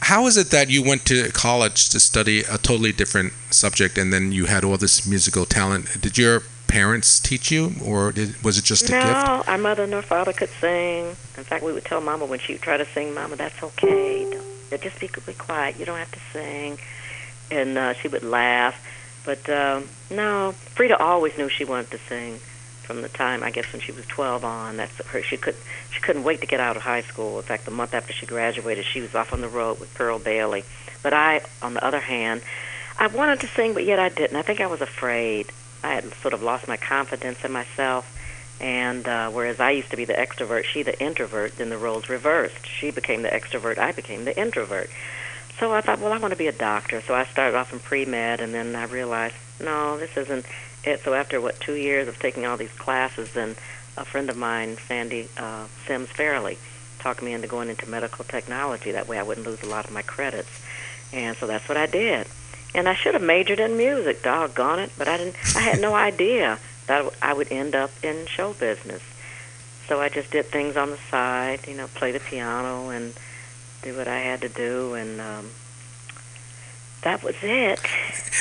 How is it that you went to college to study a totally different subject and then you had all this musical talent? Did your parents teach you, or did, was it just a no, gift? our mother and our father could sing. In fact, we would tell Mama when she would try to sing, Mama, that's okay. Don't, just be, be quiet. You don't have to sing. And uh, she would laugh. But um, no, Freda always knew she wanted to sing from the time I guess when she was 12 on. That's her. She could she couldn't wait to get out of high school. In fact, the month after she graduated, she was off on the road with Pearl Bailey. But I, on the other hand, I wanted to sing, but yet I didn't. I think I was afraid. I had sort of lost my confidence in myself. And uh, whereas I used to be the extrovert, she the introvert, then the roles reversed. She became the extrovert, I became the introvert. So I thought, well, I want to be a doctor. So I started off in pre-med, and then I realized, no, this isn't it. So after, what, two years of taking all these classes, then a friend of mine, Sandy uh, Sims Fairley, talked me into going into medical technology. That way I wouldn't lose a lot of my credits. And so that's what I did. And I should have majored in music, doggone it, but I didn't. I had no idea that I would end up in show business. So I just did things on the side, you know, play the piano and do what I had to do, and um, that was it.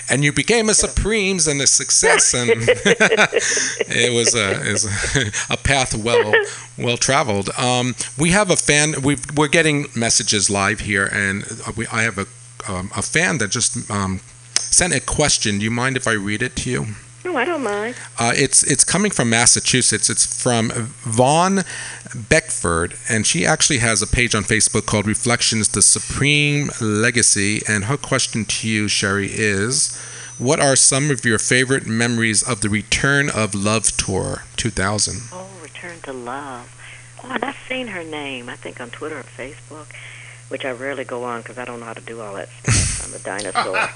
And you became a Supremes and a success, and it was a, it was a, a path well well traveled. Um, we have a fan. we we're getting messages live here, and we, I have a um, a fan that just um, sent a question. Do you mind if I read it to you? No, I don't mind. Uh, it's it's coming from Massachusetts. It's from Vaughn Beckford, and she actually has a page on Facebook called Reflections: The Supreme Legacy. And her question to you, Scherrie, is: What are some of your favorite memories of the Return of Love tour 2000? Oh, Return to Love. Oh, and I've seen her name, I think, on Twitter or Facebook, which I rarely go on because I don't know how to do all that stuff. I'm a dinosaur.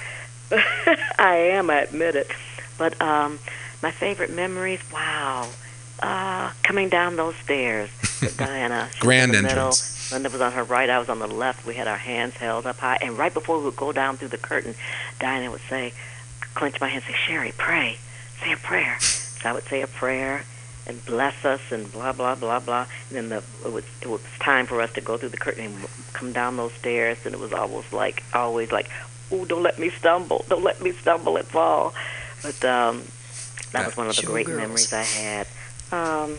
I am, I admit it. But um, my favorite memories, wow. Uh, coming down those stairs. with Diana. Grand in the middle. entrance. Linda was on her right. I was on the left. We had our hands held up high. And right before we would go down through the curtain, Diana would say, clench my hand, say, Scherrie, pray. Say a prayer. So I would say a prayer and bless us and blah, blah, blah, blah. And then the, it, was, it was time for us to go through the curtain and come down those stairs. And it was almost like, always like, oh, don't let me stumble. Don't let me stumble and fall. But um, that was one of the great Showgirls. memories I had. Um,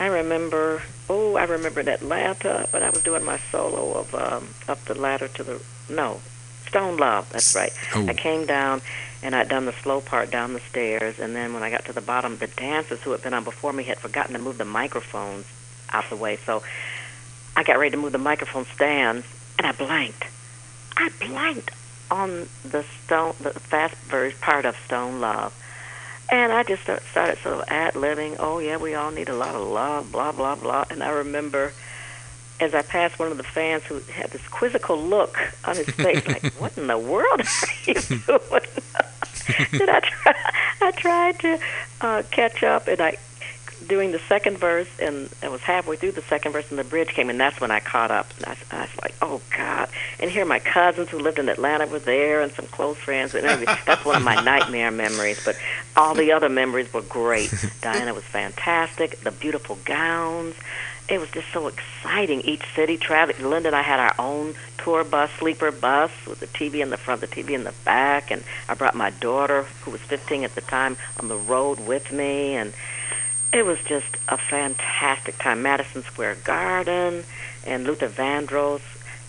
I remember, oh, I remember in Atlanta when I was doing my solo of um, Up the Ladder to the, no, Stone Love, that's right. Oh. I came down and I'd done the slow part down the stairs, and then when I got to the bottom, the dancers who had been on before me had forgotten to move the microphones out the way. So I got ready to move the microphone stands, and I blanked. I blanked on the stone, the fast verse part of Stone Love. And I just start, started sort of ad libbing. Oh yeah, we all need a lot of love, blah blah blah. And I remember as I passed one of the fans who had this quizzical look on his face, like, "What in the world are you doing?" and I try, I tried to uh, catch up, and I doing the second verse, and I was halfway through the second verse, and the bridge came, and that's when I caught up. And I, I was like, "Oh God!" And here my cousins who lived in Atlanta were there, and some close friends, and everything. that's one of my nightmare memories. But all the other memories were great. Diana was fantastic. The beautiful gowns. It was just so exciting. Each city traveling. Linda and I had our own tour bus, sleeper bus, with the TV in the front, the TV in the back, and I brought my daughter, who was 15 at the time, on the road with me, and it was just a fantastic time. Madison Square Garden and Luther Vandross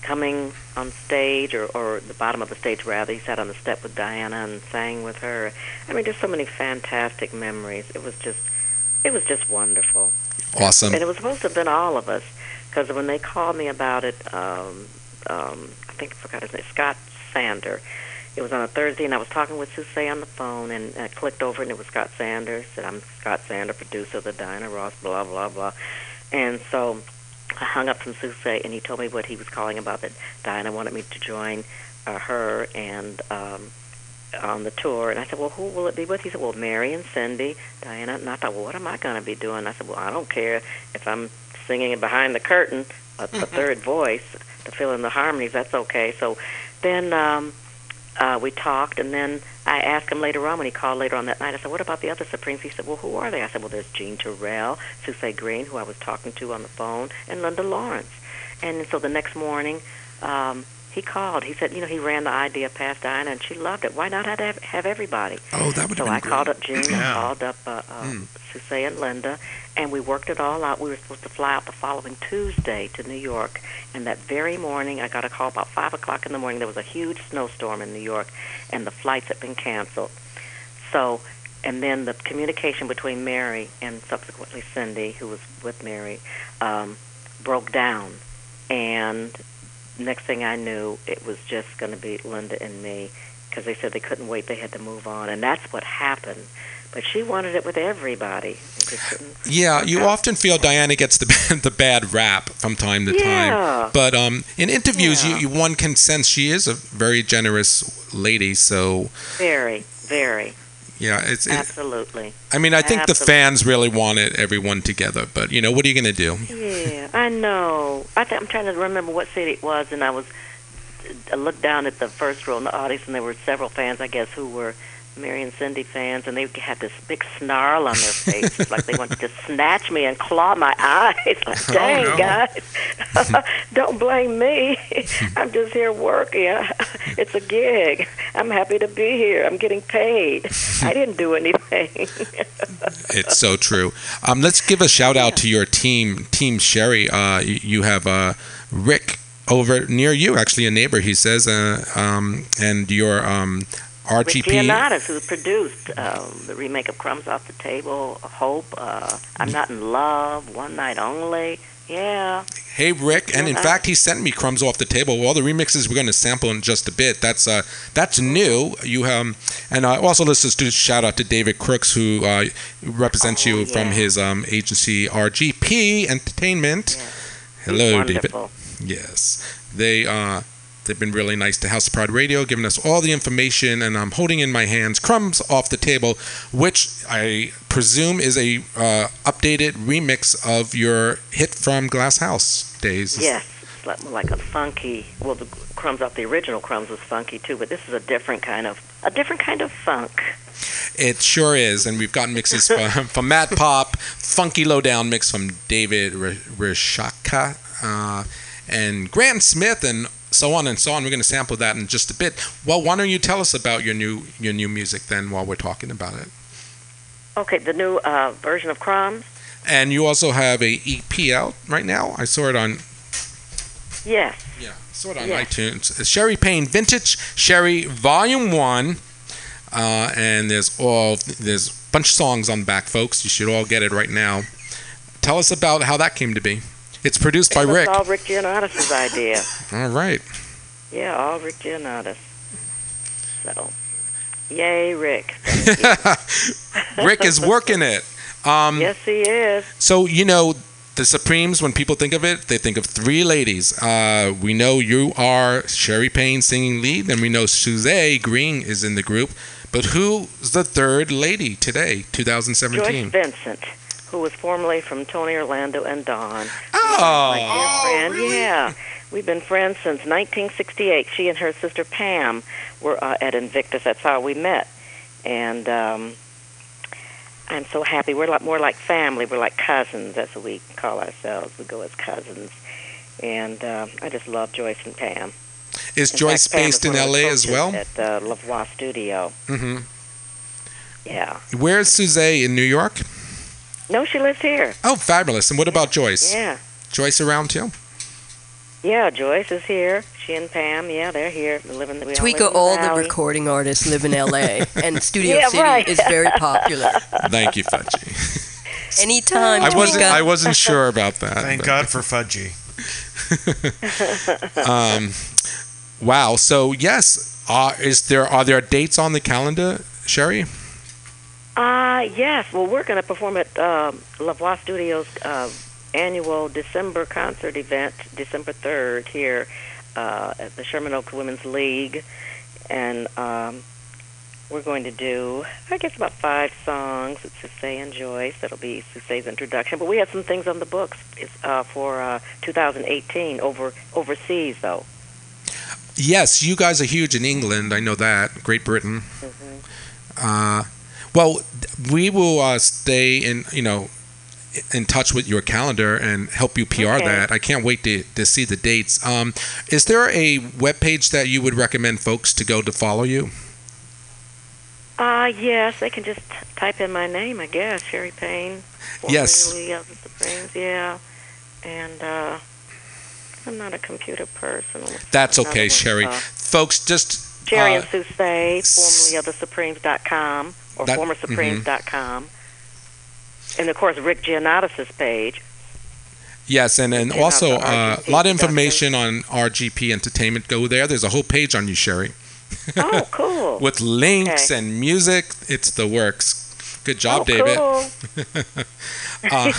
coming on stage, or, or the bottom of the stage rather. He sat on the step with Diana and sang with her. I mean, just so many fantastic memories. It was just, it was just wonderful. Awesome. And it was supposed to have been all of us, because when they called me about it, um, um, I think I forgot his name, Scott Sander. It was on a Thursday, and I was talking with Susie on the phone, and I clicked over, and it was Scott Sanders. Said, "I'm Scott Sander, producer of the Diana Ross, blah blah blah." And so I hung up from Susie, and he told me what he was calling about that Diana wanted me to join uh, her and um, on the tour. And I said, "Well, who will it be with?" He said, "Well, Mary and Cindy, Diana." And I thought, "Well, what am I going to be doing?" I said, "Well, I don't care if I'm singing behind the curtain, a, a third voice to fill in the harmonies. That's okay." So then um, uh, we talked, and then I asked him later on when he called later on that night. I said, "What about the other Supremes?" He said, "Well, who are they?" I said, "Well, there's Jean Terrell, Susie Green, who I was talking to on the phone, and Linda Lawrence." And so the next morning, um, he called. He said, "You know, he ran the idea past Diana, and she loved it. Why not have have everybody?" oh, that would So have I been called great. up June, I called up uh, uh, Susie and Linda, and we worked it all out. We were supposed to fly out the following Tuesday to New York, and that very morning, I got a call about five o'clock in the morning. There was a huge snowstorm in New York, and the flights had been canceled. So, and then the communication between Mary and subsequently Cindy, who was with Mary, um, broke down, and next thing I knew, it was just going to be Linda and me because they said they couldn't wait. They had to move on, and that's what happened. But she wanted it with everybody. It Yeah, you Okay. often feel Diana gets the bad, the bad rap from time to Yeah. time. But um, in interviews, Yeah. you, you one can sense she is a very generous lady. So Very, very, yeah, it's. It, absolutely. I mean, I think the fans really wanted everyone together. But you know, what are you going to do? Yeah, I know. I th- I'm trying to remember what city it was, and I was I looked down at the first row in the audience, and there were several fans, I guess, who were Mary and Cindy fans, and they had this big snarl on their faces, like they wanted to snatch me and claw my eyes. Like, dang, no. guys, don't blame me. I'm just here working. It's a gig. I'm happy to be here. I'm getting paid. I didn't do anything. It's so true. Um, let's give a shout out to your team, Team Scherrie. Uh, you, you have uh, Rick over near you, actually a neighbor. He says, uh, um, and your um, Rick RGP. Leonidas, who produced um, the remake of Crumbs Off the Table, Hope, uh, I'm Not in Love, One Night Only. Yeah. Hey Rick, and in fact, he sent me crumbs off the table. All the remixes we're going to sample in just a bit. That's uh, that's new. You um, and uh, also let's just do a shout out to David Crooks, who uh, represents Oh, you from his um agency RGP Entertainment. Yeah. Hello, David. Yes, they uh, They've been really nice to House of Pride Radio, giving us all the information, and I'm holding in my hands crumbs off the table, which I presume is a uh, updated remix of your hit from Glass House days. Yes, like, a funky. Well, the crumbs off the original crumbs was funky too, but this is a different kind of a different kind of funk. It sure is, and we've got mixes from, from Matt Pop, Funky Lowdown mix from David Rishaka, uh, and Graham Smith, and so on and so on. We're going to sample that in just a bit. Well, why don't you tell us about your new your new music then, while we're talking about it? Okay, the new uh, version of crumbs. And you also have a EP out right now. I saw it on Yes. yeah, saw it on Yeah. iTunes. Scherrie Payne Vintage Scherrie Volume One, uh, and there's all there's a bunch of songs on the back, folks. You should all get it right now. Tell us about how that came to be. It's produced by Rick. all Rick Gianatos' idea. All right. Yeah, all Rick Gianatos. So, yay, Rick. Rick is working it. Um, yes, he is. So you know the Supremes. When people think of it, they think of three ladies. Uh, we know you are Scherrie Payne singing lead, and we know Suze Green is in the group. But who's the third lady today, 2017? Joyce 2017? Vincent, who was formerly from Tony Orlando and Dawn. Oh, My dear friend, yeah. We've been friends since 1968. She and her sister Pam were uh, at Invictus. That's how we met. And um, I'm so happy. We're like more like family. We're like cousins. That's what we call ourselves. We go as cousins. And uh, I just love Joyce and Pam. is In Joyce fact, based is in the LA as well? At uh, La Voix Studio. hmm Yeah. Where's Suze in New York? No, she lives here. Oh, fabulous! And what about Joyce? Yeah. Joyce around too? Yeah, Joyce is here. She and Pam, yeah, they're here. They live in the, we all, live Tweeka, in the all the recording artists live in LA, and Studio Yeah, City right. is very popular. Thank you, Fudgy. Anytime, I wasn't. I wasn't sure about that. Thank but- God for Fudgy. um, wow. So yes, uh, is there are there dates on the calendar, Scherrie? Uh, yes. Well, we're going to perform at um, La Voix Studios' uh, annual December concert event, December 3rd, here uh, at the Sherman Oaks Women's League. And um, we're going to do, I guess, about five songs with Susse and Joyce. That'll be Susse's introduction. But we have some things on the books it's, uh, for uh, 2018 over overseas, though. Yes, you guys are huge in England. I know that. Great Britain. Uh, well, we will uh, stay in. You know. In touch with your calendar and help you PR Okay. that. I can't wait to, to see the dates. Um, is there a web page that you would recommend folks to go to follow you? Uh, yes, they can just type in my name, I guess, Scherrie Payne. Yes. formerly of the Supremes, yeah. And uh, I'm not a computer person. That's okay, Scherrie. uh, Folks, just Jerry uh, and Susse, formerly of the Supremes.com or That- formersupremes.com. And of course, Rick Gianatos' page. Yes, and, and And also also uh, a lot of information on RGP Entertainment. Go there. There's a whole page on you, Scherrie, Oh, cool. with links Okay. and music. It's the works. Good job, oh, David. Cool. Uh,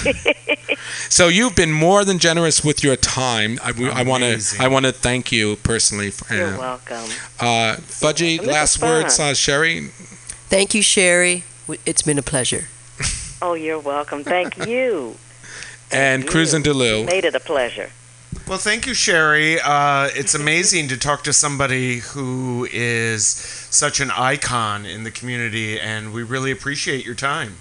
so you've been more than generous with your time. I, want to I want to thank you personally. For, You're uh, welcome. uh, Fudgy, last words, uh, Scherrie. Thank you, Scherrie. It's been a pleasure. Oh, you're welcome. Thank you. And you. Cruisin' Delu. Made it a pleasure. Well, thank you, Scherrie. Uh, it's amazing to talk to somebody who is such an icon in the community, and we really appreciate your time.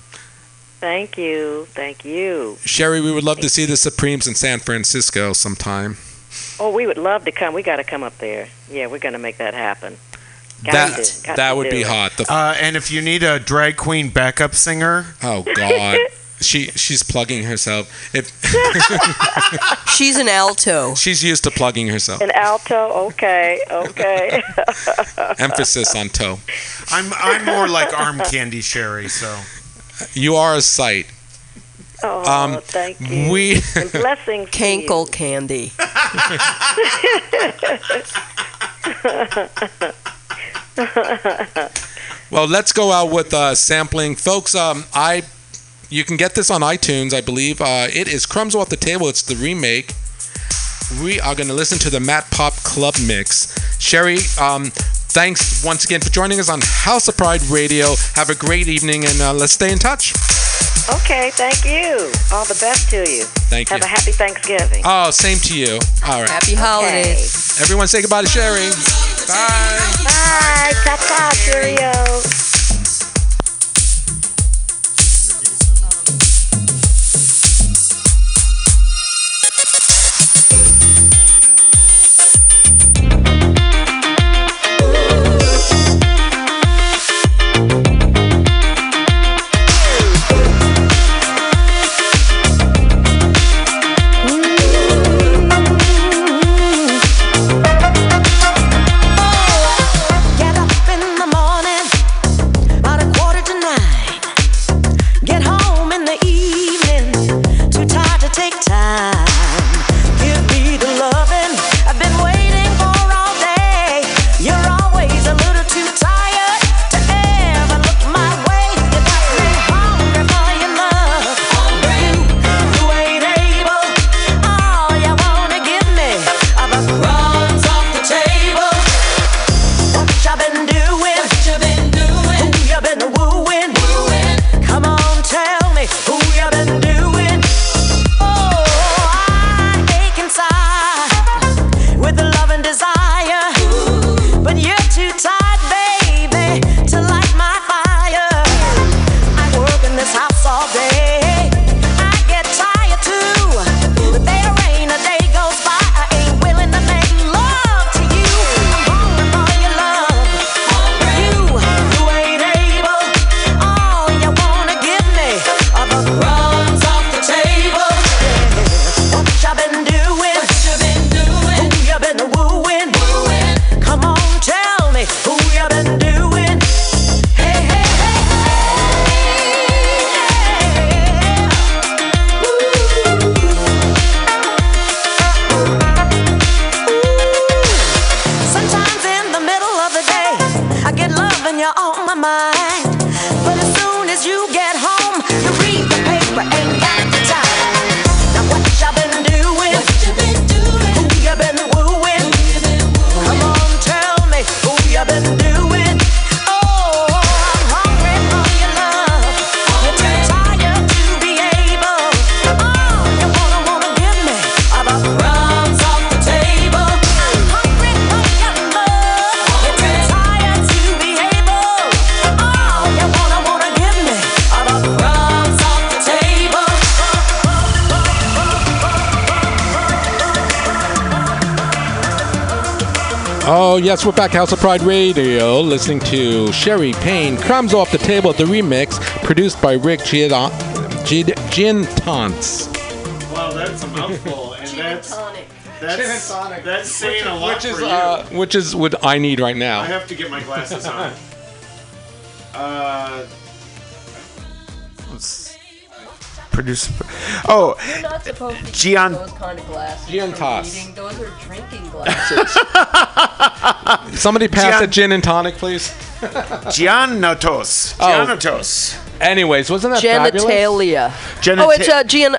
Thank you. Thank you. Scherrie, we would love to see the Supremes in San Francisco sometime. Oh, we would love to come. We got to come up there. Yeah, we're going to make that happen. Got that that would be hot. The Uh, and if you need a drag queen backup singer, Oh God, she she's plugging herself. If She's an alto. she's used to plugging herself, An alto. Okay. Okay. emphasis on toe. I'm I'm more like arm candy Scherrie. So You are a sight. oh, Um, thank you. We and blessings. to you. Cankle candy. well, let's go out with uh, sampling, folks. Um, I you can get this on iTunes, I believe. Uh, it is Crumbs Off the Table. It's the remake. we are going to listen to the Matt Pop Club mix. Scherrie, um, thanks once again for joining us on House of Pride Radio. Have a great evening, and uh, let's stay in touch. Okay, thank you. All the best to you. Thank Have you. Have a happy Thanksgiving. Oh, same to you. All right. Happy holidays. Everyone say goodbye to Scherrie. Bye. Bye. Ta-ta. Cheerio. Oh, yes, we're back, House of Pride Radio, listening to Scherrie Payne, Crumbs Off the Table, the remix, produced by Rick Giadon- Gid- Gintons. Wow, that's a mouthful, and that's Tonic. that's that's saying a lot Which is, for you. uh, which is what I need right now. I have to get my glasses on. Uh, produce. Oh, You're not supposed to Gian- use those kind of glasses. Gian for Toss. reading. Those are drinking glasses. Somebody pass Gian- a gin and tonic, please. Giannotos. Oh. Giannotos. Anyways, wasn't that fabulous? Genitalia. Genita- Oh, it's uh, Gian-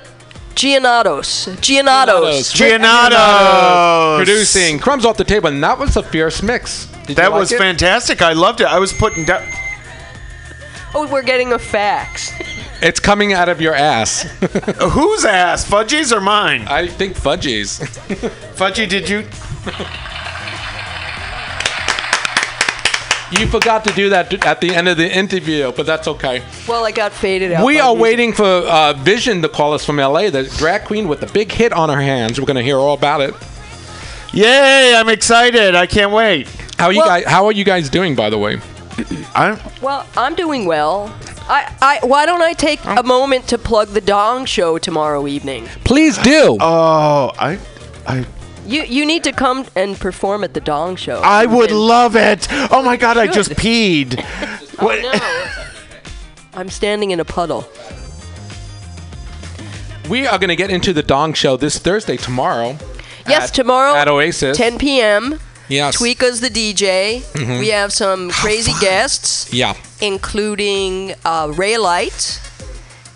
Giannatos. Giannatos. Giannatos. Producing Crumbs Off the Table, and that was a fierce mix. Did That you like was it? fantastic. I loved it. I was putting down. Oh, we're getting a fax. It's coming out of your ass. Whose ass? Fudgy's or mine? I think Fudgies. Fudgy, did you? You forgot to do that at the end of the interview, but that's okay. Well, I got faded out. We by are music. waiting for uh, Vision to call us from LA, the drag queen with the big hit on her hands. We're going to hear all about it. Yay! I'm excited. I can't wait. How are you Well- guys? How are you guys doing, by the way? I'm. Well, I'm doing well. I, I, why don't I take a moment to plug the Dong Show tomorrow evening? Please do. Oh, I. I. You, you need to come and perform at the Dong Show. I would And- love it. Oh my god! I just Should. peed. Oh, what? No. I'm standing in a puddle. we are going to get into the Dong Show this Thursday, tomorrow. Yes, at- tomorrow at Oasis. 10 p.m. Yes. Tweeka's the DJ. Mm-hmm. We have some crazy guests, Yeah. including uh, Ray Light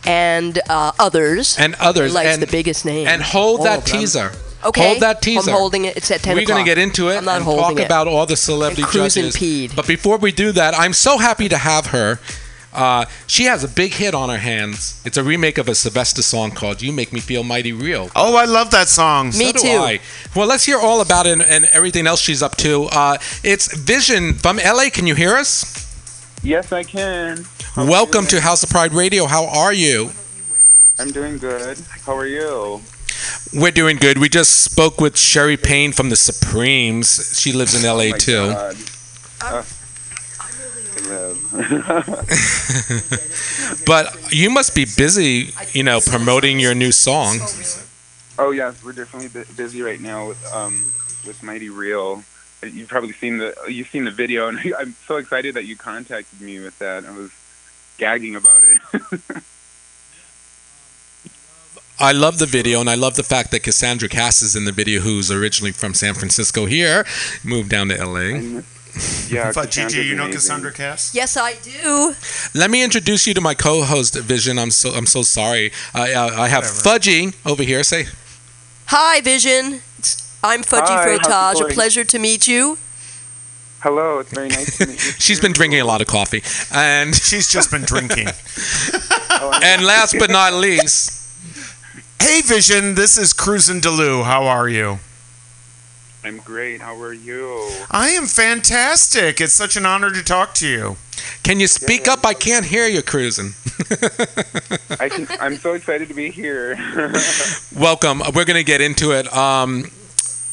and uh, others. And others. And, the biggest name. And hold All that teaser. Okay. Hold that teaser. I'm holding it. It's at 10 We're going to get into it I'm not and holding talk it. about all the celebrity And judges. But before we do that, I'm so happy to have her. Uh, she has a big hit on her hands. It's a remake of a Sylvester song called "You Make Me Feel Mighty Real." Oh, I love that song. Me So do too. I. Well, let's hear all about it and, and everything else she's up to. Uh, it's Vision from LA. Can you hear us? Yes, I can. Welcome to House of Pride Radio. How are you? I'm doing good. How are you? We're doing good. We just spoke with Scherrie Payne from the Supremes. She lives in LA My too. God. Uh, I live. But you must be busy, you know, promoting your new song. oh yes, we're definitely busy right now with um with Mighty Real. You've probably seen the you've seen the video, and I'm so excited that you contacted me with that. I was gagging about it. I love the video, and I love the fact that Cassandra Cass is in the video, who's originally from San Francisco here, moved down to LA. And, yeah, But Cassandra's Gigi, you know amazing. Cassandra Cass? Yes, I do. Let me introduce you to my co-host, Vision. I'm so I'm so sorry. I uh, I have Whatever. Fudgy over here. Say Hi, Vision. I'm Fudgy Hi, how's it Frotage. A pleasure to meet you. Hello, it's very nice to meet you. she's too. been drinking a lot of coffee, and She's just been drinking. Oh, and last but not least, hey, Vision, this is Cruisin' Delu. How are you? I'm great. How are you? I am fantastic. It's such an honor to talk to you. can you speak up? I can't hear you cruising. I can. I'm so excited to be here. Welcome. We're going to get into it. Um,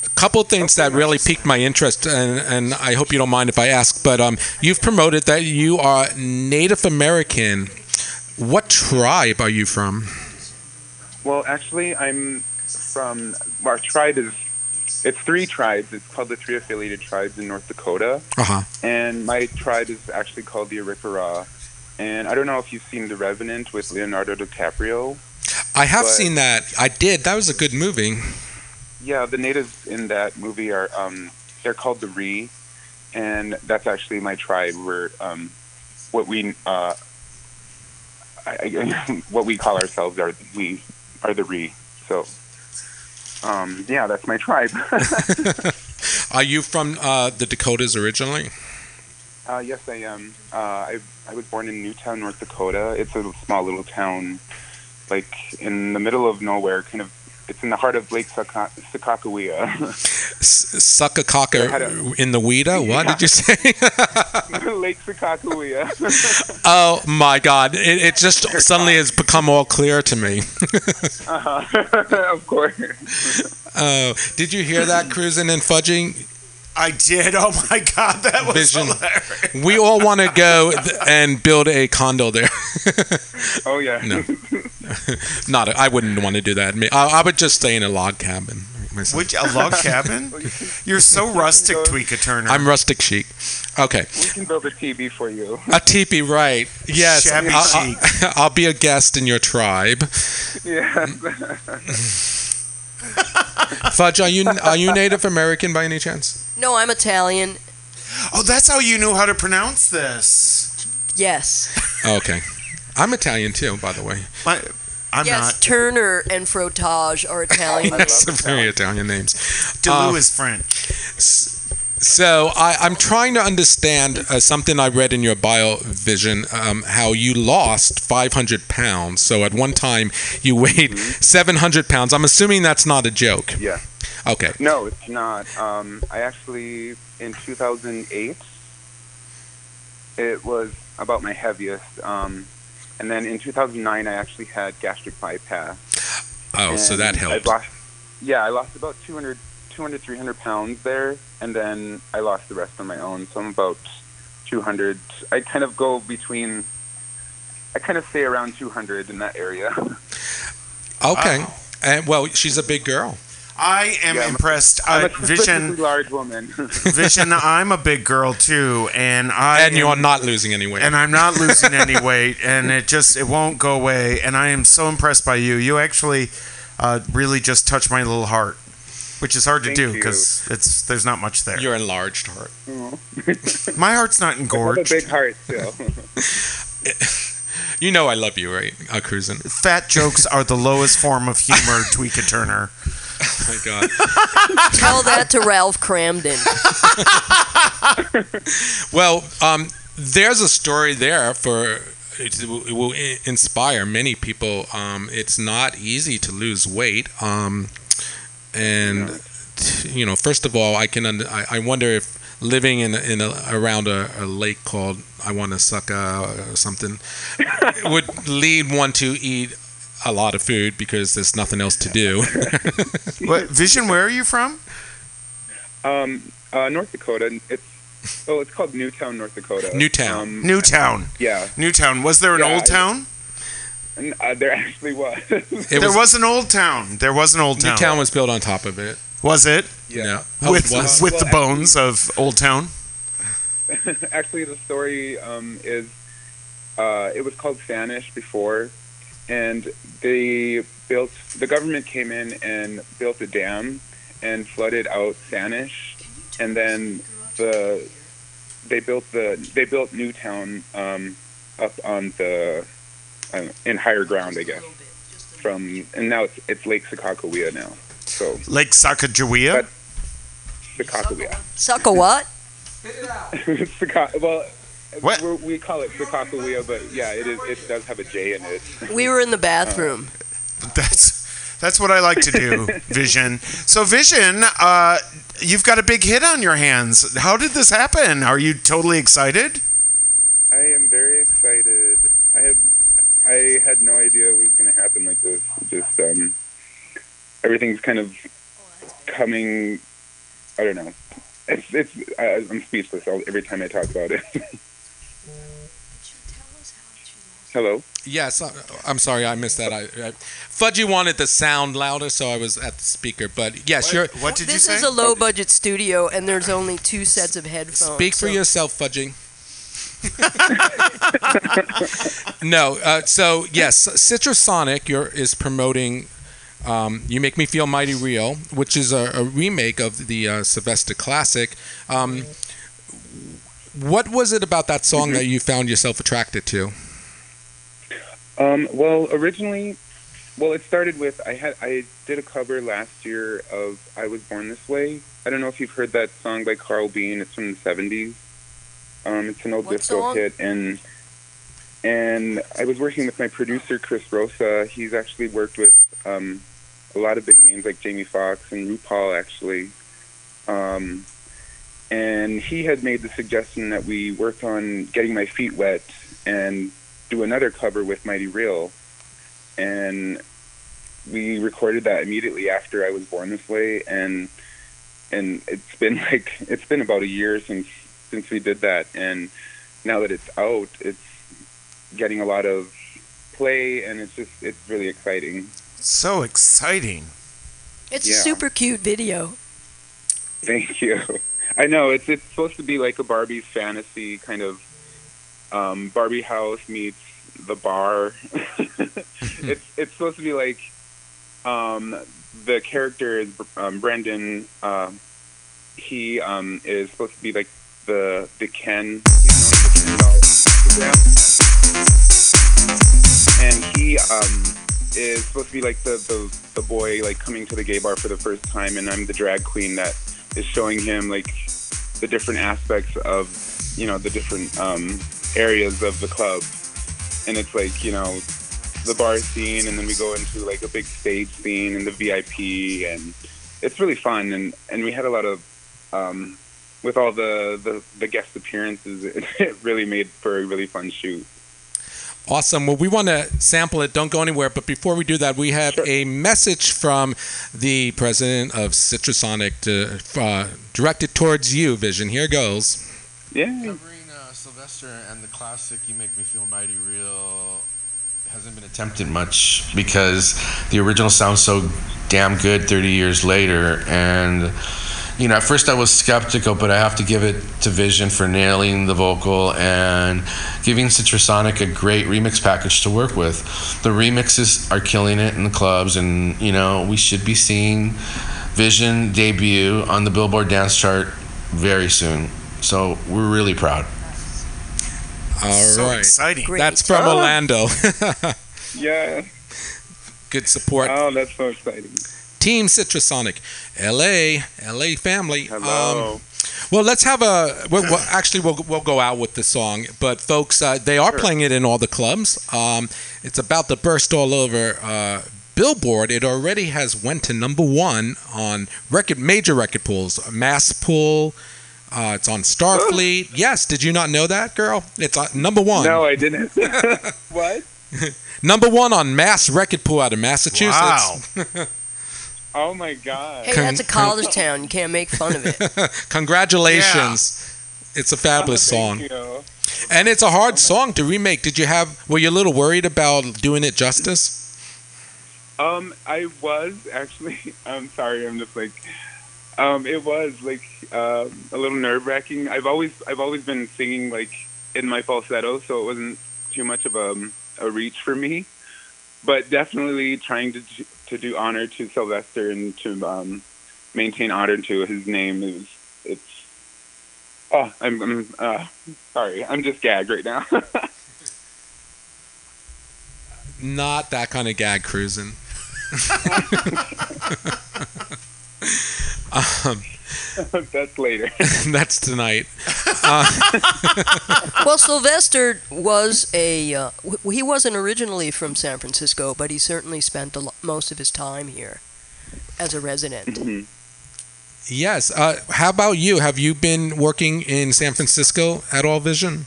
a couple things that really piqued my interest, and, and I hope you don't mind if I ask, but um, you've promoted that you are Native American. What tribe are you from? Well, actually, I'm from our tribe is it's three tribes. It's called the Three Affiliated Tribes in North Dakota, Uh huh. and my tribe is actually called the Arikara. And I don't know if you've seen The Revenant with Leonardo DiCaprio. I have seen that. I did. That was a good movie. Yeah, the natives in that movie are um, they're called the Ree, and that's actually my tribe. We're um, what we uh, I, I, what we call ourselves are we are the Ree. So. Um, yeah, that's my tribe. Are you from uh, the Dakotas originally? Uh, yes, I am. Uh, I I was born in Newtown, North Dakota. It's a small little town, like in the middle of nowhere. Kind of, it's in the heart of Lake Saka- Sakakawea. S- Suck a cocker I had in the Weeda? What did you say? Lake Sakakawea. oh my God! It, it just suddenly has become all clear to me. uh-huh. of course. Oh, did you hear that cruising and fudging? I did. Oh my God, that was Vizin. hilarious. We all want to go th- and build a condo there. Oh yeah. No. Not, I wouldn't want to do that. Me- I, I would just stay in a log cabin. myself. Which a log cabin? You're so rustic, Tweeka Turner. I'm rustic chic. Okay, We can build a TV for you. a teepee, right? Yes, Shabby I'll, chic. I'll, I'll be a guest in your tribe. Yeah. Fudge, are you are you Native American by any chance? No, I'm Italian. oh, that's how you knew how to pronounce this. Yes. Oh, okay, I'm Italian too, by the way. My, I'm yes, not. Turner and Frotage are Italian. I That's love very Italian names. Delu uh, is French. So I, I'm trying to understand uh, something I read in your bio Vizin, um, how you lost 500 pounds. So at one time you weighed 700 pounds. I'm assuming that's not a joke. Yeah. Okay. No, it's not. Um, I actually, in 2008, it was about my heaviest. Um, and then in 2009, I actually had gastric bypass. Oh, so And that I helped. lost, yeah, I lost about 200, 200, 300 pounds there, and then I lost the rest on my own. So I'm about 200. I kind of go between. I kind of stay around 200 in that area. Okay. Wow. And well, she's a big girl. I am Yeah, I'm impressed. I'm Uh, a Vizin, large woman. Vizin. I'm a big girl too, and I And you're am- not losing any weight. and I'm not losing any weight, and it just it won't go away. And I am so impressed by you. You actually uh, really just touched my little heart, which is hard to Thank do because it's there's not much there. Your enlarged heart. my heart's not I have a big heart still. You know I love you, right? Uh, cruising. Fat jokes are the lowest form of humor, Tweeka Turner. Oh my God. Tell that to Ralph Kramden. Well, um, there's a story there for it will, it will i- inspire many people. Um, it's not easy to lose weight, um, and t- you know, first of all, I can under, I, I wonder if living in in a, around a, a lake called I want to suck or something would lead one to eat a lot of food because there's nothing else to do. What Vizin? Where are you from? Um, uh, North Dakota. It's oh, it's called Newtown, North Dakota. Newtown. Um, Newtown. yeah, Newtown. Was there an Yeah, old town? and, uh, there actually was. It there was, an old town. There was an old town. Newtown was built on top of it. Was it? Yeah. Oh, with it was? with the Well, bones of Old Town. actually, the story um, is uh, it was called Sanish before, and they built. The government came in and built a dam and flooded out Sanish, and then the they built the they built Newtown um, up on the uh, in higher ground, I guess. From and now it's it's Lake Sakakawea now. So Lake Sakakawea. But- Sakakawea. Suck a what? Saka- well, What? we're, we call it Sakakawea, but yeah, it is. It does have a J in it. We were in the bathroom. That's that's what I like to do, Vizin. So Vizin, uh, you've got a big hit on your hands. How did this happen? Are you totally excited? I am very excited. I had I had no idea it was going to happen like this. Just um, everything's kind of coming. I don't know. It's it's. I, I'm speechless every time I talk about it. Hello. Yes, I- I'm sorry, I missed that. I, I Fudgy wanted the sound louder, so I was at the speaker. But yes, you're What did you say? this is a low budget studio, and there's only two sets of headphones. speak for so- yourself, Fudgy. no, uh, so yes, Citrusonic you're, is promoting. Um, you make me feel mighty real, which is a, a remake of the uh, Sylvester classic. Um, what was it about that song that you found yourself attracted to? Um, well, originally, well, it started with I had I did a cover last year of "I Was Born This Way." I don't know if you've heard that song by Carl Bean. It's from the '70s. Um, it's an old What disco song? hit, and and I was working with my producer Chris Rosa. He's actually worked with um, a lot of big names like Jamie Foxx and RuPaul, actually. Um, and he had made the suggestion that we work on getting my feet wet and do another cover with Mighty Real, and we recorded that immediately after I was born this way, and and it's been like it's been about a year since since we did that, and now that it's out, it's getting a lot of play, and it's just it's really exciting. So exciting. It's a super cute video. Thank you. I know it's it's supposed to be like a Barbie's fantasy kind of um, Barbie house meets the bar. it's it's supposed to be like um, the character is um, Brendan. Uh, he um, is supposed to be like the the Ken. He's known as the Ken and he um, is supposed to be like the, the the boy like coming to the gay bar for the first time, and I'm the drag queen that is showing him like the different aspects of you know the different um, areas of the club, and it's like you know the bar scene, and then we go into like a big stage scene and the VIP, and it's really fun, and and we had a lot of um, with all the, the the guest appearances, it, it really made for a really fun shoot. Awesome. Well, we want to sample it. Don't go anywhere. But before we do that, we have Sure. a message from the president of Citrusonic to, uh, directed towards you, Vizin. Here goes. Yeah. Covering uh, Sylvester and the classic "You Make Me Feel Mighty Real" hasn't been attempted much because the original sounds so damn good 30 years later. And you know, at first I was skeptical, but I have to give it to Vizin for nailing the vocal and giving Citrusonic a great remix package to work with. The remixes are killing it in the clubs, and you know, we should be seeing Vizin debut on the Billboard Dance Chart very soon. So we're really proud. All right. so exciting. Great. That's from Oh. Orlando. Yeah. Good support. Oh, that's so exciting. Team Citrusonic, LA, LA family. Hello. Um, well, let's have a. Well, well, actually, we'll we'll go out with the song, but folks, uh, they are playing it in all the clubs. Um, it's about to burst all over uh, Billboard. It already has went to number one on record major record pools. Mass Pool. Uh, it's on Starfleet. Yes, did you not know that, girl? It's uh, number one. No, I didn't. what? Number one on Mass Record Pool out of Massachusetts. Wow. Oh my god. Hey, that's a college town. You can't make fun of it. Congratulations. It's a fabulous Thank song. you. And it's a hard song to remake. Did you have were you a little worried about doing it justice? Um, I was actually. I'm sorry. I'm just like. Um, it was like um a little nerve wracking. I've always I've always been singing like in my falsetto, so it wasn't too much of a a reach for me. But definitely trying to to do honor to Sylvester and to um, maintain honor to his name is it's. Oh, I'm, I'm uh, sorry. I'm just gagged right now. Not that kind of gag cruising. um, That's later. that's tonight. well, Sylvester was a. Uh, w- he wasn't originally from San Francisco, but he certainly spent a lo- most of his time here as a resident. Yes. Uh, how about you? Have you been working in San Francisco at all, Vision?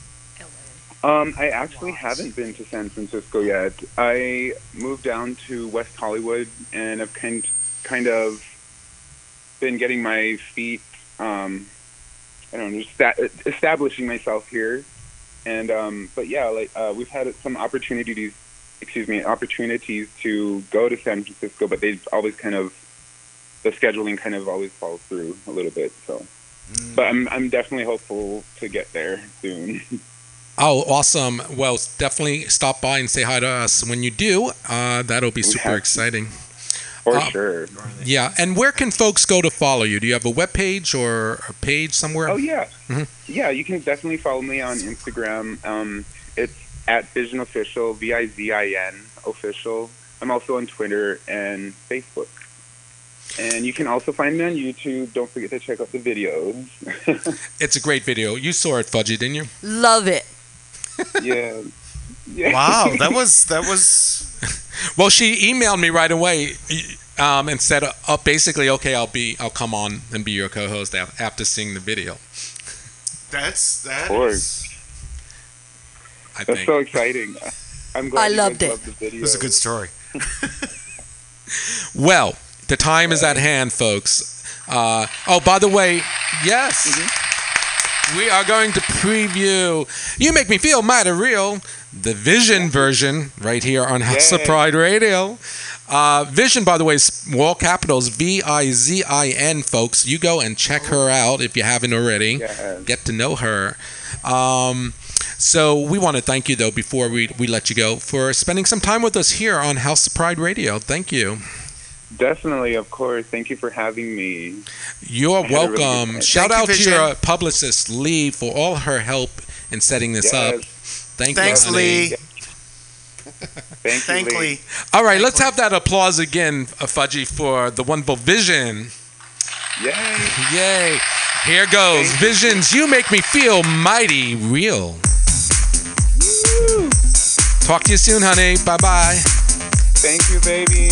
Um, I actually haven't been to San Francisco yet. I moved down to West Hollywood and I've kind kind of been getting my feet, um, I don't know, just sta- establishing myself here. And um, but yeah, like uh, we've had some opportunities, excuse me, opportunities to go to San Francisco, but they've always kind of the scheduling kind of always falls through a little bit. So, but I'm I'm definitely hopeful to get there soon. Oh, awesome. Well, definitely stop by and say hi to us when you do. Uh, that'll be super have- exciting. For Uh, sure. Yeah. And where can folks go to follow you? Do you have a web page or a page somewhere? Oh yeah, Mhm. yeah. You can definitely follow me on Instagram. Um, it's at Vizin Official, V I Z I N Official. I'm also on Twitter and Facebook. And you can also find me on YouTube. Don't forget to check out the videos. It's a great video. You saw it, Fudgy, didn't you? Love it. yeah. yeah. Wow, that was that was Well, she emailed me right away um, and said, uh, basically, okay, I'll be, I'll come on and be your co-host after seeing the video. that's that. Of course. I That's think. so exciting. I'm glad I you loved guys it. loved the video. It was a good story. Well, the time is at hand, folks. Uh, oh, by the way, yes, we are going to preview You Make Me Feel Mighty Real, the Vizin version, right here on House of Pride Radio. Uh, Vizin, by the way, is all capitals V I Z I N, folks. You go and check her out if you haven't already. Yes. Get to know her. Um, so we want to thank you, though, before we, we let you go, for spending some time with us here on House of Pride Radio. Thank you. Definitely, of course. Thank you for having me. You're a really welcome. Shout Thank you, out to your publicist, Lee, for all her help in setting this up. Yes. Thank Thanks, you, honey. Lee. Thank you, Lee. Lee. All right, let's have that applause again, uh, Fudgy, for the wonderful Vizin. Yay. Yay. Here goes. Thank. Vizins, you make me feel mighty real. Talk to you soon, honey. Bye bye. Thank you, baby.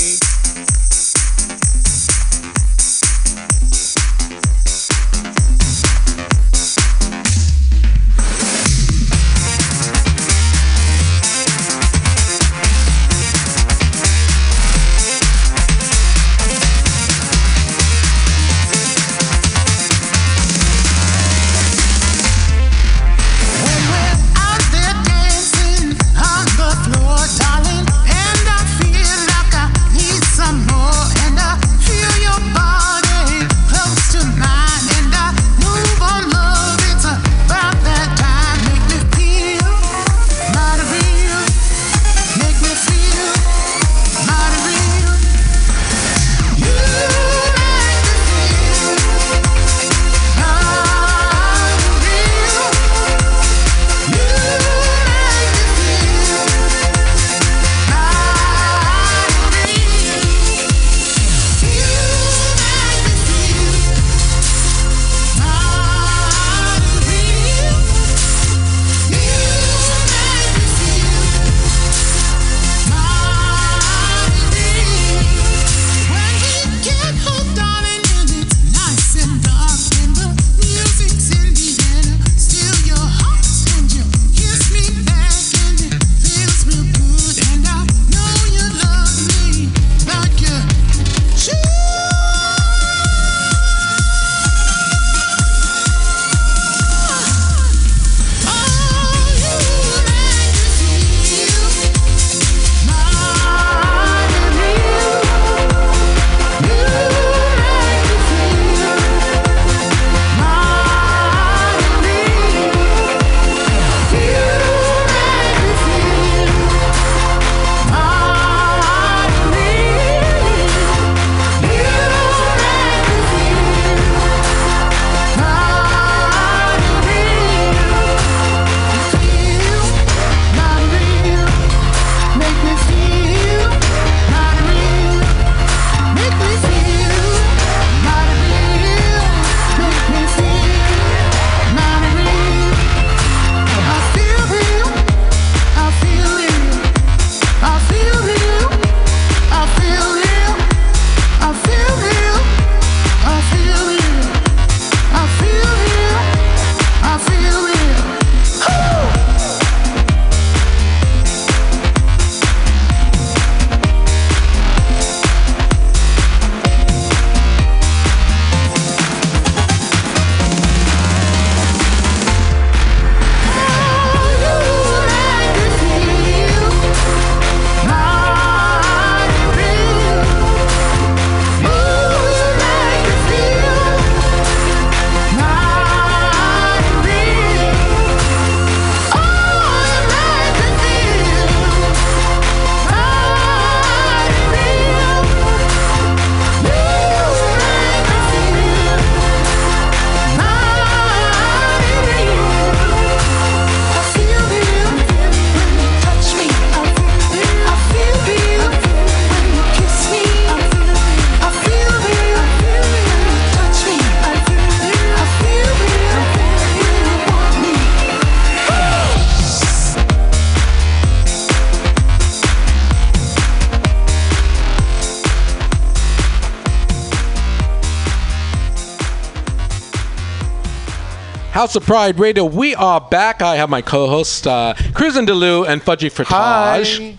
House of Pride Radio. We are back. I have my co-host uh, and Delu and Fudgy Frtage.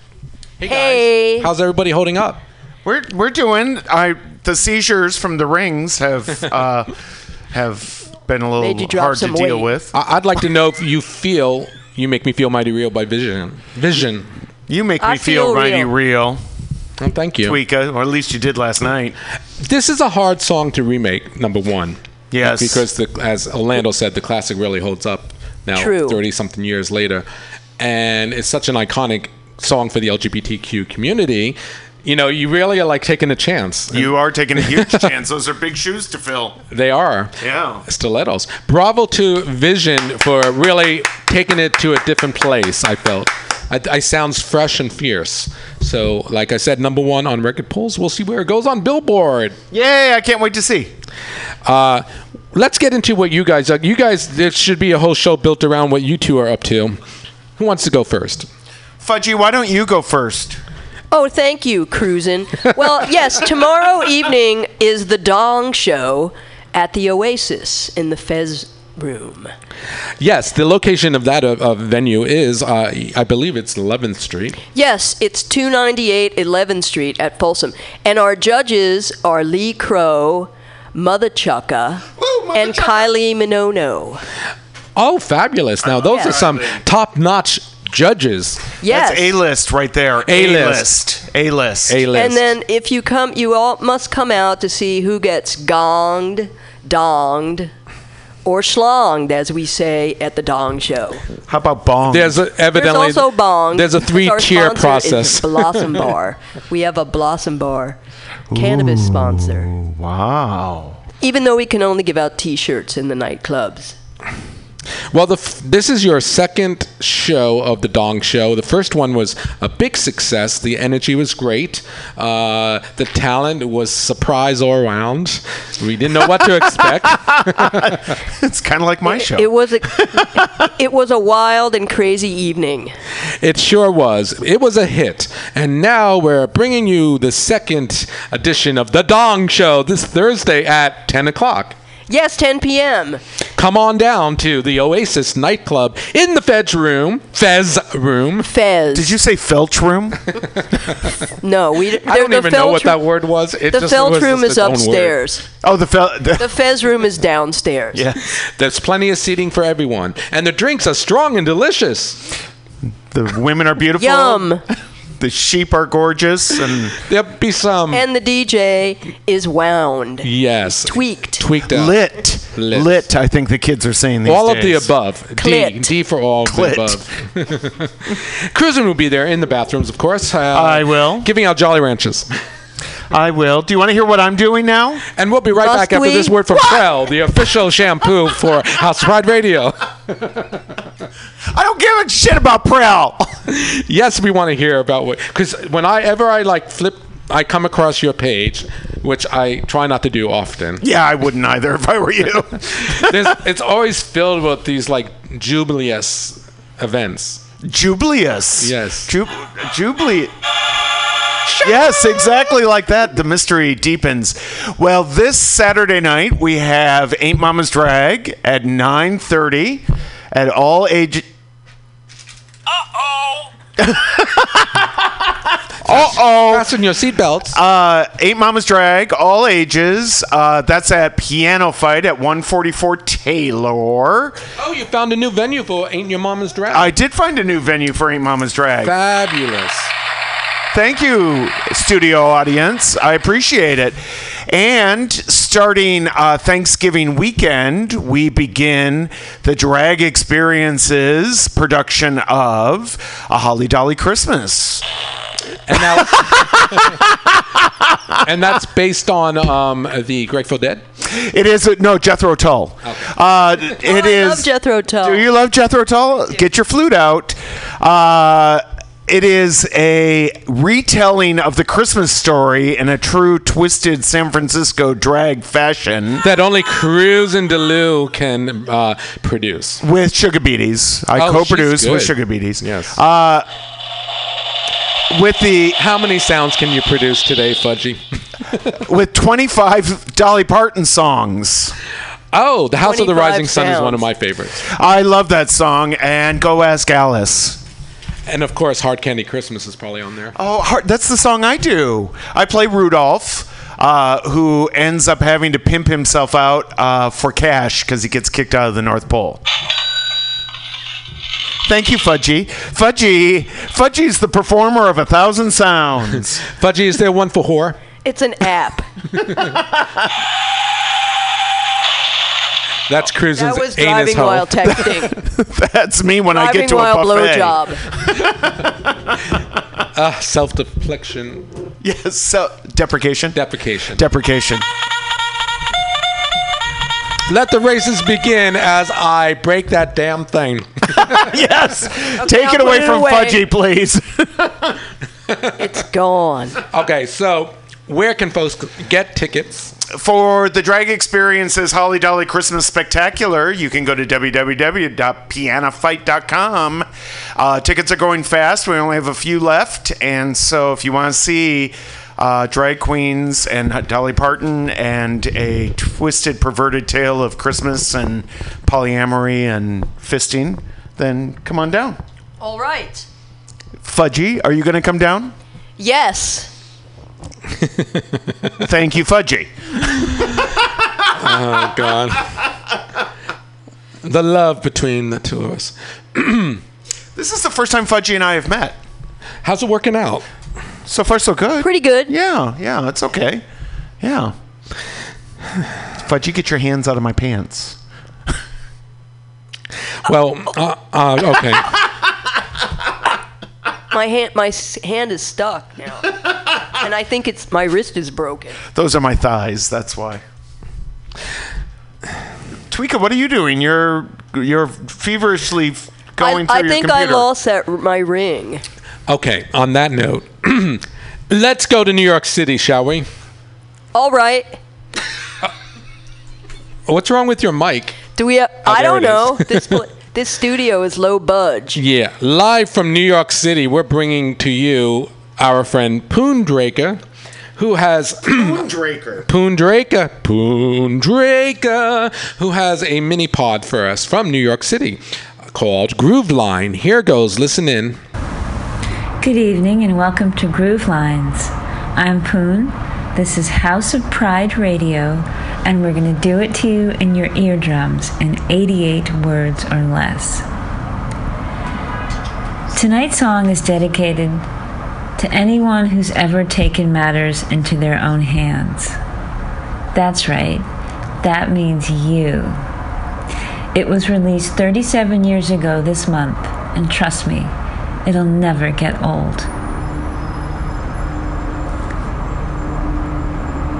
Hey, Hey. guys. How's everybody holding up? We're we're doing. I the seizures from the rings have uh, have been a little hard to some deal weight. with. I- I'd like to know if you feel you make me feel mighty real by Vizin. Vizin. You make I me feel, feel mighty real. real, Oh, thank you. Tweeka, or at least you did last night. This is a hard song to remake. Number one. Yes, because the, as Orlando said, the classic really holds up now, True. thirty something years later, and it's such an iconic song for the LGBTQ community. You know, you really are like taking a chance. you are taking a huge chance. Those are big shoes to fill. They are Yeah. stilettos. Bravo to Vizin for really taking it to a different place. I felt. I, I sounds fresh and fierce. So, like I said, number one on record polls. We'll see where it goes on Billboard. Yay! I can't wait to see. Uh, let's get into what you guys. Uh, you guys, there should be a whole show built around what you two are up to. Who wants to go first? Fudgy, why don't you go first? Oh, thank you, Cruisin'. Well, yes, tomorrow evening is the Dong Show at the Oasis in the Fez Room. Yes, the location of that uh, uh, venue is, uh, I believe it's 11th Street. Yes, it's 298 11th Street at Folsom. And our judges are Lee Crow, Mother Chucka, and Kylie Minono. Oh, fabulous! Now those Yeah. are some top-notch judges. Yes. That's A list right there. A-list. A list. A list. And then if you come, you all must come out to see who gets gonged, donged, or schlonged, as we say at the Dong Show. How about bong? there's a, evidently There's also bong. There's a because our three-tier sponsor process. Is Blossom Bar. We have a Blossom Bar cannabis sponsor. wow. Even though we can only give out T-shirts in the nightclubs. Well, the f- this is your second show of the Dong Show. The first one was a big success. The energy was great. Uh, the talent was surprise all around. We didn't know what to expect. It's kind of like my show. It was a, it was a wild and crazy evening. It sure was. It was a hit. And now we're bringing you the second edition of the Dong Show this Thursday at 10 o'clock. Yes, 10 p.m. Come on down to the Oasis nightclub in the Fez room. Fez room. Fez. Did you say Felch room? No, we. I don't the even know what that word was. It The just Felch was room is its own word. upstairs. oh, the Fel. The, The Fez room is downstairs. yeah. There's plenty of seating for everyone, and the drinks are strong and delicious. The women are beautiful. Yum. The sheep are gorgeous, and There'll be some And the DJ is wound, yes tweaked. tweaked out. lit. Lit. lit. I think the kids are saying these all of the above. D. Clit. D for all of Clit. the above. Cruising will be there in the bathrooms, of course. Uh, I will. Giving out Jolly Ranchers. I will. Do you want to hear what I'm doing now? And we'll be right Must back after we? this word from Prell, the official shampoo for House Pride Radio. I don't give a shit about Prell. yes, we want to hear about what because when I ever I like flip, I come across your page, which I try not to do often. yeah, I wouldn't either if I were you. It's always filled with these like jubileous events. Jubilius. Yes. Ju- Jubilee. Yes, exactly like that. The mystery deepens. Well, this Saturday night we have Ain't Mama's Drag at 9:30 at all age. Uh oh. Uh oh. Fasten your seatbelts. Uh, Ain't Mama's Drag, all ages. Uh, that's at Piano Fight at 144 Taylor. oh, you found a new venue for Ain't Your Mama's Drag. I did find a new venue for Ain't Mama's Drag. Fabulous. Thank you, studio audience. I appreciate it. And starting uh, Thanksgiving weekend, we begin the Drag Experiences production of A Holly Dolly Christmas. And now, and that's based on um, the Grateful Dead. It is no Jethro Tull. Uh, it Oh, I is. love Jethro Tull. Do you love Jethro Tull? Get your flute out. Uh, it is a retelling of the Christmas story in a true twisted San Francisco drag fashion That only Cruz and Delu can uh, produce. with Sugar Beaties. I Oh, co-produce with good. Sugar Beaties. Yes. Uh, with the How many sounds can you produce today, Fudgy? with 25 Dolly Parton songs. Oh, The House of the 25 Rising Sun is one of my favorites. I love that song, and go ask Alice. And of course, Hard Candy Christmas is probably on there. Oh, hard, that's the song I do. I play Rudolph, uh, who ends up having to pimp himself out uh, for cash because he gets kicked out of the North Pole. Thank you, Fudgy. Fudgy, Fudgy's the performer of a thousand sounds. Fudgy, is there one for whore? It's an app. That's Cruisen's That was anus driving hole. while texting. That's me when I get to while a buffet. blowjob. Ah, self-deflection, Yes, so deprecation. deprecation. deprecation. Let the races begin as I break that damn thing. yes. Take I'll it away it from away. Fudgy, please. It's gone. okay, so where can folks get tickets? For the Drag Experiences Holly Dolly Christmas Spectacular, you can go to www.pianofight.com. Uh, tickets are going fast. We only have a few left. And so if you want to see uh, drag queens and Dolly Parton and a twisted, perverted tale of Christmas and polyamory and fisting, then come on down. All right. Fudgy, are you going to come down? Yes. Thank you, Fudgy. Oh God, the love between the two of us. This is the first time Fudgy and I have met. How's it working out? So far, so good. Pretty good. Yeah, yeah, it's okay. Yeah. Fudgy, get your hands out of my pants. Well, uh, uh, okay. My hand, my hand is stuck now, and I think it's my wrist is broken. Those are my thighs. That's why. Tweeka, what are you doing? You're you're feverishly f- going I, through I think your I computer. lost that my ring. Okay, on that note, let's go to New York City, shall we? All right. Uh, what's wrong with your mic? Do we? Have, I don't know. this pl- this studio is low budge. Yeah, live from New York City, we're bringing to you our friend Poon Draker, who has Draker. Poon Draker, Poon Draker, who has a mini pod for us from New York City called Groove Line. Here goes. Listen in. Good evening and welcome to Groove Lines. I'm Poon. This is House of Pride Radio, and we're going to do it to you in your eardrums in 88 words or less. Tonight's song is dedicated to anyone who's ever taken matters into their own hands. That's right, that means you. It was released 37 years ago this month, and trust me, it'll never get old.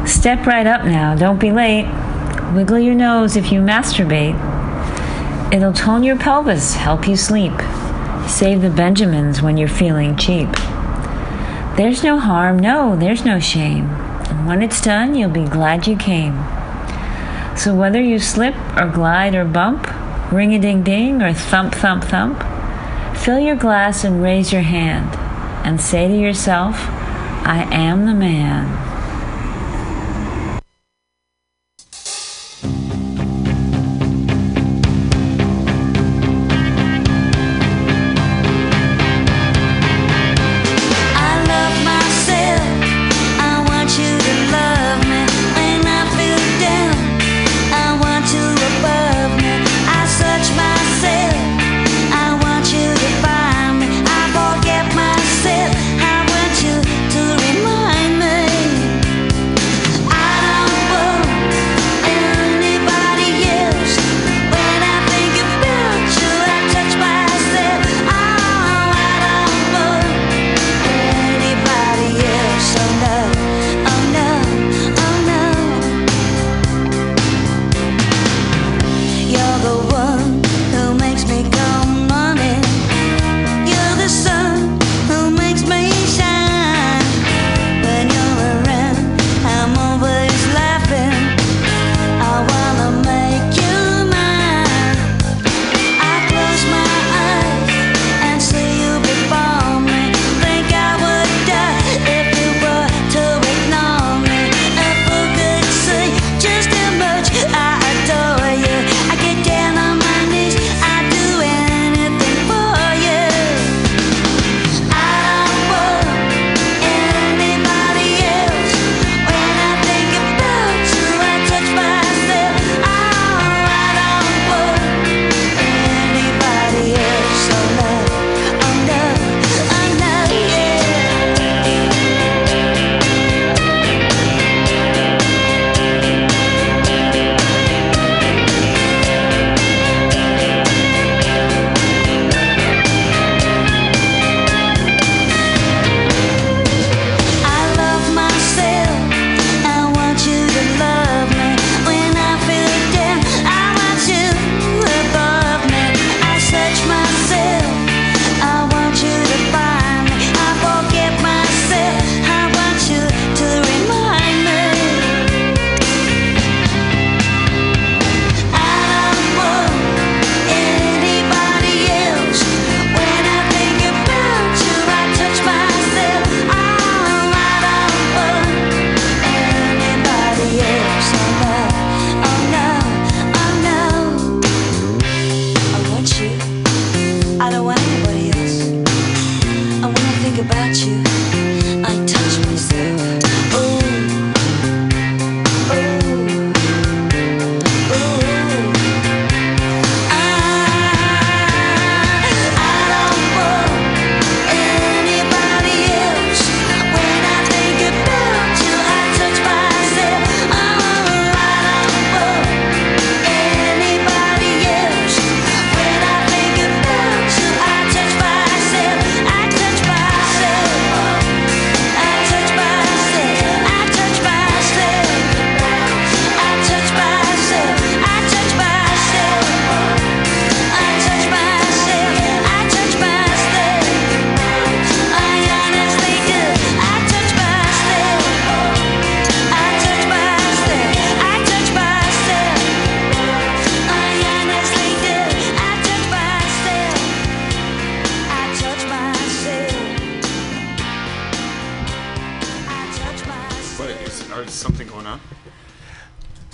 Step right up now, don't be late. Wiggle your nose if you masturbate. It'll tone your pelvis, help you sleep. Save the Benjamins when you're feeling cheap. There's no harm, no, there's no shame. And when it's done, you'll be glad you came. So whether you slip or glide or bump, ring a ding ding or thump thump thump, fill your glass and raise your hand and say to yourself, I am the man.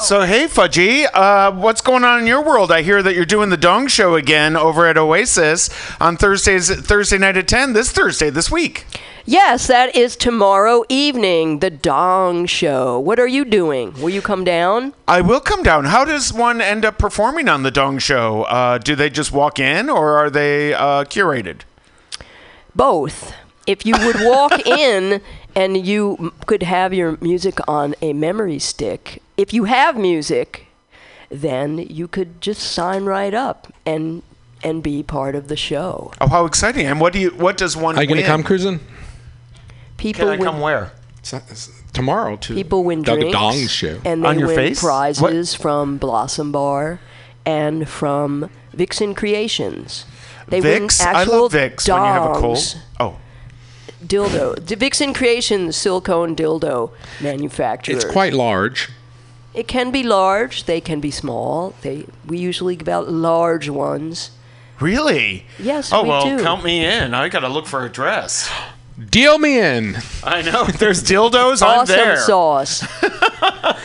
So hey Fudgy, uh, what's going on in your world? I hear that you're doing the Dong Show again over at Oasis on Thursdays, Thursday night at ten. This Thursday, this week. Yes, that is tomorrow evening, the Dong Show. What are you doing? Will you come down? I will come down. How does one end up performing on the Dong Show? Uh, do they just walk in, or are they uh, curated? Both. If you would walk in and you could have your music on a memory stick, if you have music, then you could just sign right up and and be part of the show. Oh, how exciting! And what do you? What does one? Are you going to come cruising? People Can I win, come where? S- s- Tomorrow to people win the drinks Dong Show. and they On your win face? prizes from Blossom Bar and from Vixen Creations. They Vicks. win I actual love Vicks when you have a cold. dongs. Oh, dildo. The Vixen Creations silicone dildo manufacturers. It's quite large. It can be large. They can be small. They we usually give out large ones. really? Yes, Oh we well, do. count me in. I got to look for a dress. Deal me in. I know. If there's dildos, I'm Awesome there. sauce.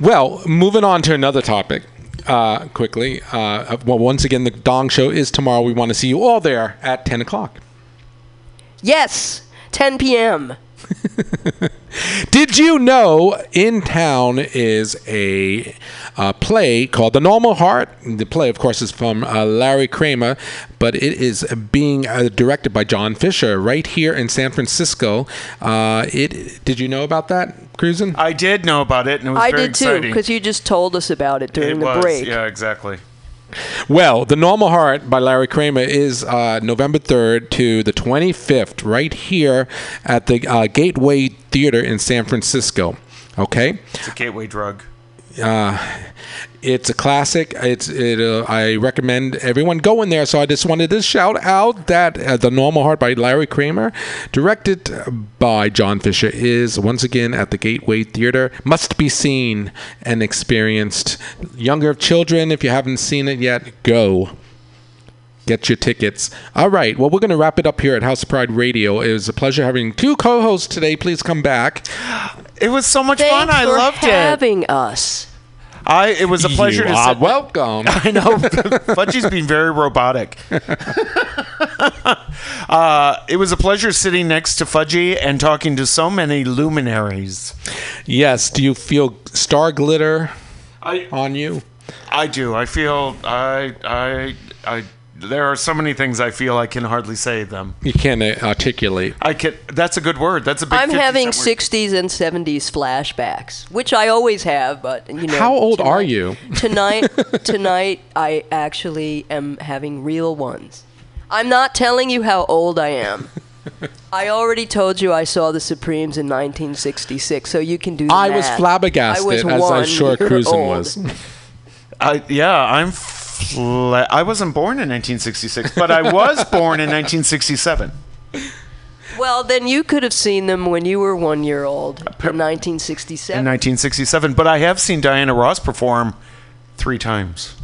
Well, moving on to another topic. Uh, quickly. Uh, well, once again, the Dong Show is tomorrow. We want to see you all there at 10 o'clock. yes, 10 p.m. Did you know in town is a uh, play called The Normal Heart? The play, of course, is from uh, Larry Kramer, but it is being uh, directed by John Fisher right here in San Francisco. Uh, it did you know about that, Cruisin? I did know about it, and it was I very did too, because you just told us about it during it the was, break. Yeah, exactly. Well, The Normal Heart by Larry Kramer is uh, November 3rd to the 25th, right here at the uh, Gateway Theater in San Francisco. Okay? It's a gateway drug. Uh, it's a classic. It's it. Uh, I recommend everyone go in there. So I just wanted to shout out that uh, the Normal Heart by Larry Kramer, directed by John Fisher, is once again at the Gateway Theater. Must be seen and experienced. Younger children, if you haven't seen it yet, go. Get your tickets. All right. Well, we're going to wrap it up here at House of Pride Radio. It was a pleasure having two co-hosts today. Please come back. It was so much Thanks fun. I for loved it. having us. I. It was a pleasure You to are sit. welcome. I know. Fudgy's being very robotic. uh, it was a pleasure sitting next to Fudgy and talking to so many luminaries. Yes. Do you feel star glitter I, on you? I do. I feel. I. I. I. There are so many things I feel I can hardly say them. You can't uh, articulate. I can. That's a good word. That's a big. I'm having word. 60s and 70s flashbacks, which I always have, but you know. How old are you? tonight, tonight I actually am having real ones. I'm not telling you how old I am. I already told you I saw the Supremes in 1966, so you can do the I was flabbergasted, I was as I'm one sure year Cruisin old. was. I, yeah, I'm. Fla- I wasn't born in 1966, but I was born in 1967. Well, then you could have seen them when you were one year old in 1967. In 1967, but I have seen Diana Ross perform three times.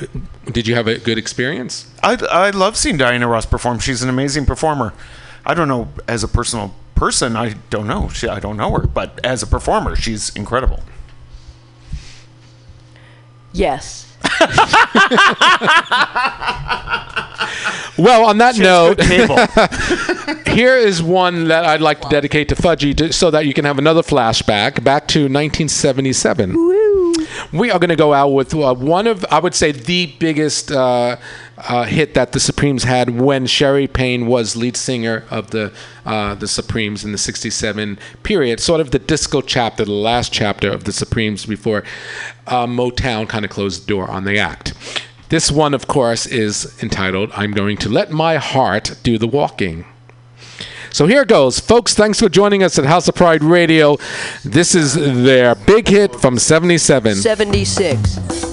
Uh, did you have a good experience? I, I love seeing Diana Ross perform. She's an amazing performer. I don't know as a personal person. I don't know. She, I don't know her, but as a performer, she's incredible. yes. Well, on that note, here is one that I'd like to dedicate to Fudgy to, so that you can have another flashback back to 1977. We are going to go out with uh, one of, I would say, the biggest uh, uh, hit that the Supremes had when Scherrie Payne was lead singer of the uh, the Supremes in the '67 period, sort of the disco chapter, the last chapter of the Supremes before uh, Motown kind of closed the door on the act. This one, of course, is entitled "I'm Going to Let My Heart Do the Walking." So here goes, folks. Thanks for joining us at House of Pride Radio. This is their big hit from '77. 76.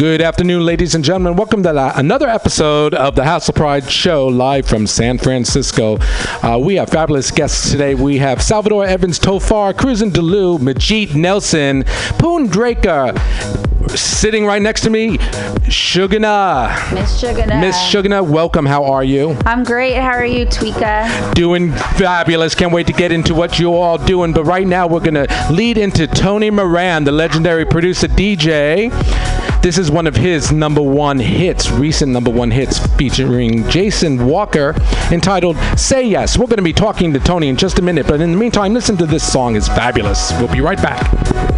Good afternoon, ladies and gentlemen. Welcome to la- another episode of the House of Pride show live from San Francisco. Uh, we have fabulous guests today. We have Salvador Evans Tofar, Cruisin' Delu, Majit Nelson, Poon Draker. Sitting right next to me, Shugana. Miss Shugana. Miss Shugana, welcome. How are you? I'm great. How are you, Tweeka? Doing fabulous. Can't wait to get into what you all doing. But right now, we're going to lead into Tony Moran, the legendary producer DJ. This is one of his number one hits, recent number one hits, featuring Jason Walker, entitled Say Yes. We're going to be talking to Tony in just a minute, but in the meantime, listen to this song. It's fabulous. We'll be right back.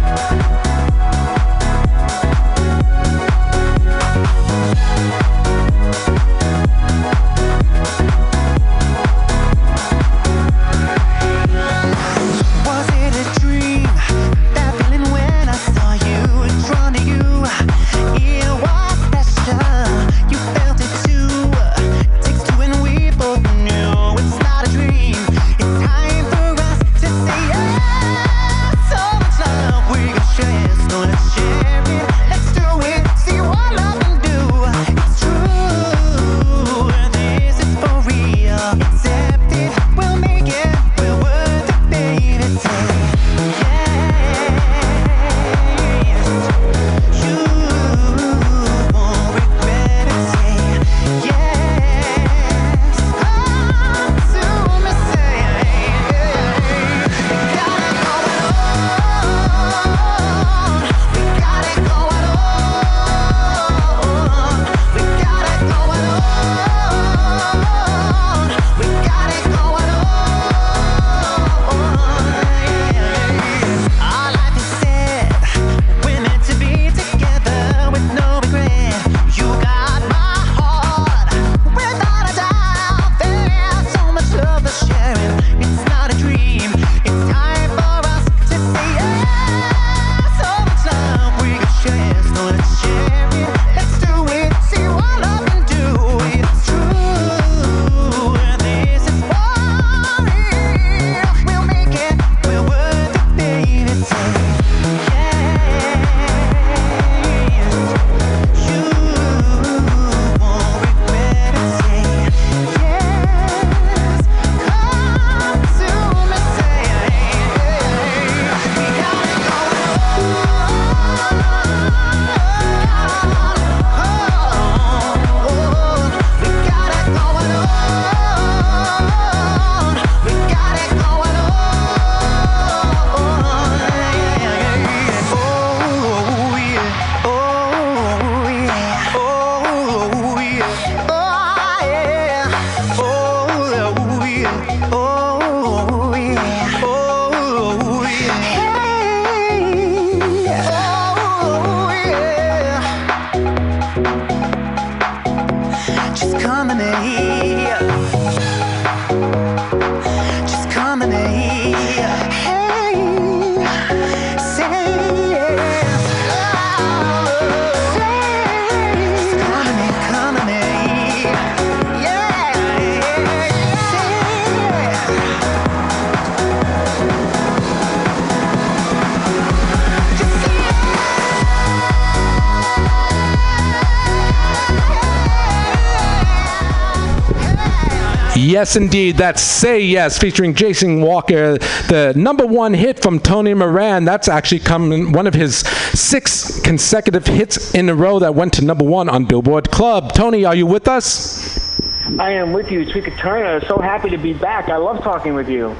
Yes, indeed. That's Say Yes featuring Jason Walker, the number one hit from Tony Moran. That's actually coming one of his six consecutive hits in a row that went to number one on Billboard Club. Tony, are you with us? I am with you, Tweeka Turner. So happy to be back. I love talking with you.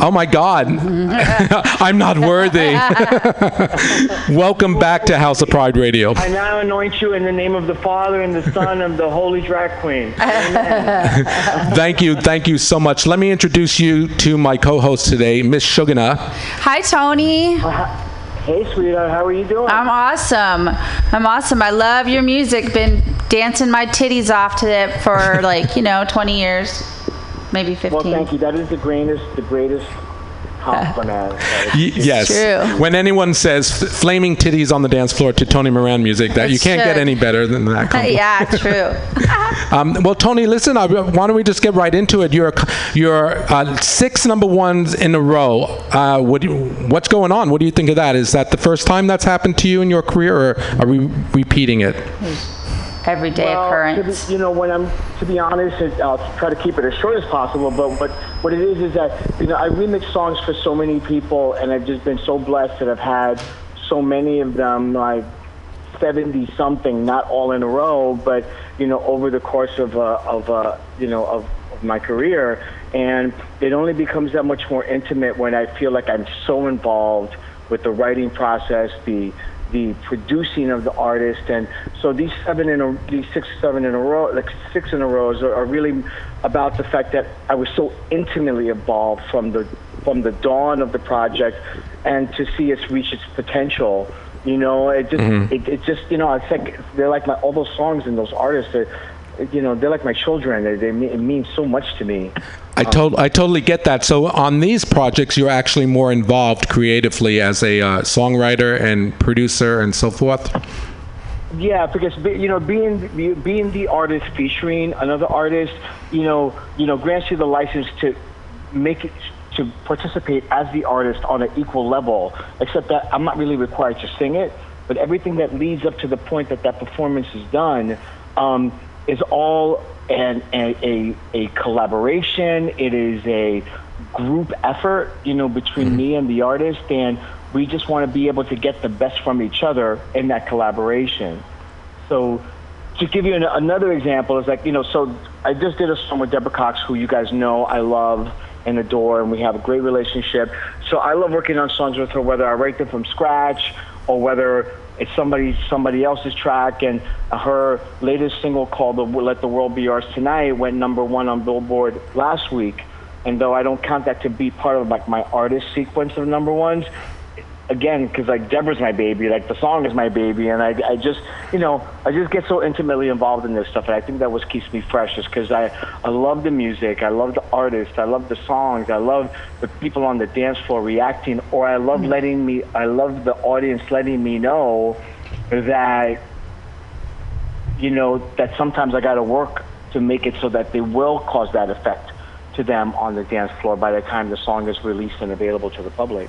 Oh my God. I'm not worthy. Welcome back to House of Pride Radio. I now anoint you in the name of the Father and the Son of the Holy Drag Queen. Amen. thank you. Thank you so much. Let me introduce you to my co host today, Miss Shugana. Hi, Tony. Uh, hey, sweetheart. How are you doing? I'm awesome. I'm awesome. I love your music. Been dancing my titties off to it for like, you know, 20 years, maybe 15. Well, thank you. That is the greatest, the greatest compliment. That Y- yes. true. When anyone says f- flaming titties on the dance floor to Tony Moran music, that you can't get any better than that. compliment. yeah, true. Um, well, Tony, listen. I, why don't we just get right into it? You're you're uh, six number ones in a row. Uh, what do you, what's going on? What do you think of that? Is that the first time that's happened to you in your career, or are we repeating it? Everyday well, occurrence. be, you know, when I'm to be honest, it, I'll try to keep it as short as possible. But what what it is is that you know I remix songs for so many people, and I've just been so blessed that I've had so many of them, like seventy something, not all in a row, but you know over the course of uh, of uh, you know of, of my career, and it only becomes that much more intimate when I feel like I'm so involved with the writing process, the the producing of the artist, and so these seven in a these six seven in a row, like six in a rows, are, are really about the fact that I was so intimately involved from the from the dawn of the project, and to see it reach its potential. You know, it just mm-hmm. it, it just you know it's like they're like my all those songs and those artists. You know, they're like my children. They, they mean, it means so much to me. I, to- I totally get that. So on these projects, you're actually more involved creatively as a uh, songwriter and producer and so forth. Yeah, because you know, being being the artist featuring another artist, you know, you know, grants you the license to make it to participate as the artist on an equal level. Except that I'm not really required to sing it, but everything that leads up to the point that that performance is done um, is all an, a, a a collaboration. It is a group effort, you know, between mm-hmm. me and the artist, and we just want to be able to get the best from each other in that collaboration. So, to give you an, another example, is like you know, so I just did a song with Deborah Cox, who you guys know I love and adore, and we have a great relationship. So I love working on songs with her, whether I write them from scratch or whether it's somebody somebody else's track. And her latest single called the, "Let the World Be Ours Tonight" went number one on Billboard last week. And though I don't count that to be part of like my artist sequence of number ones, again, because like Deborah's my baby, like the song is my baby, and I, I just, you know, I just get so intimately involved in this stuff, and I think that what keeps me fresh is because I, I love the music, I love the artists, I love the songs, I love the people on the dance floor reacting, or I love mm-hmm. letting me, I love the audience letting me know that, you know, that sometimes I got to work to make it so that they will cause that effect to them on the dance floor by the time the song is released and available to the public.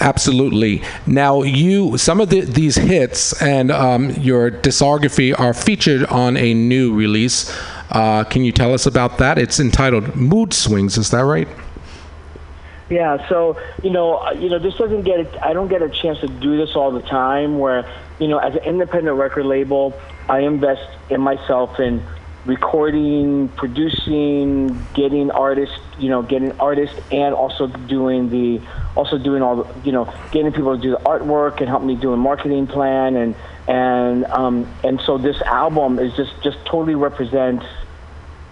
Absolutely. Now, you some of the, these hits and um, your discography are featured on a new release. Uh, can you tell us about that? It's entitled Mood Swings. Is that right? Yeah, so you know, uh, you know, this doesn't get. I don't get a chance to do this all the time. Where you know, as an independent record label, I invest in myself in recording, producing, getting artists, you know, getting artists, and also doing the, also doing all, the, you know, getting people to do the artwork and help me do a marketing plan, and and um, and so this album is just just totally represents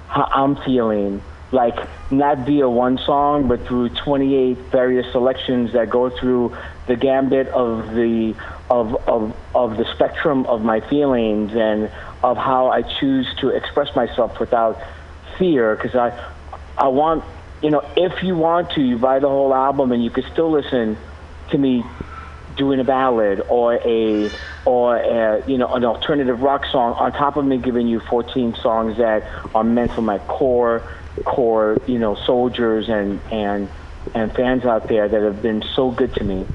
how I'm feeling. like not via one song, but through 28 various selections that go through the gambit of the of of of the spectrum of my feelings and of how I choose to express myself without fear. Because I I want you know if you want to, you buy the whole album and you can still listen to me doing a ballad or a or a, you know an alternative rock song on top of me giving you 14 songs that are meant for my core core you know soldiers and and and fans out there that have been so good to me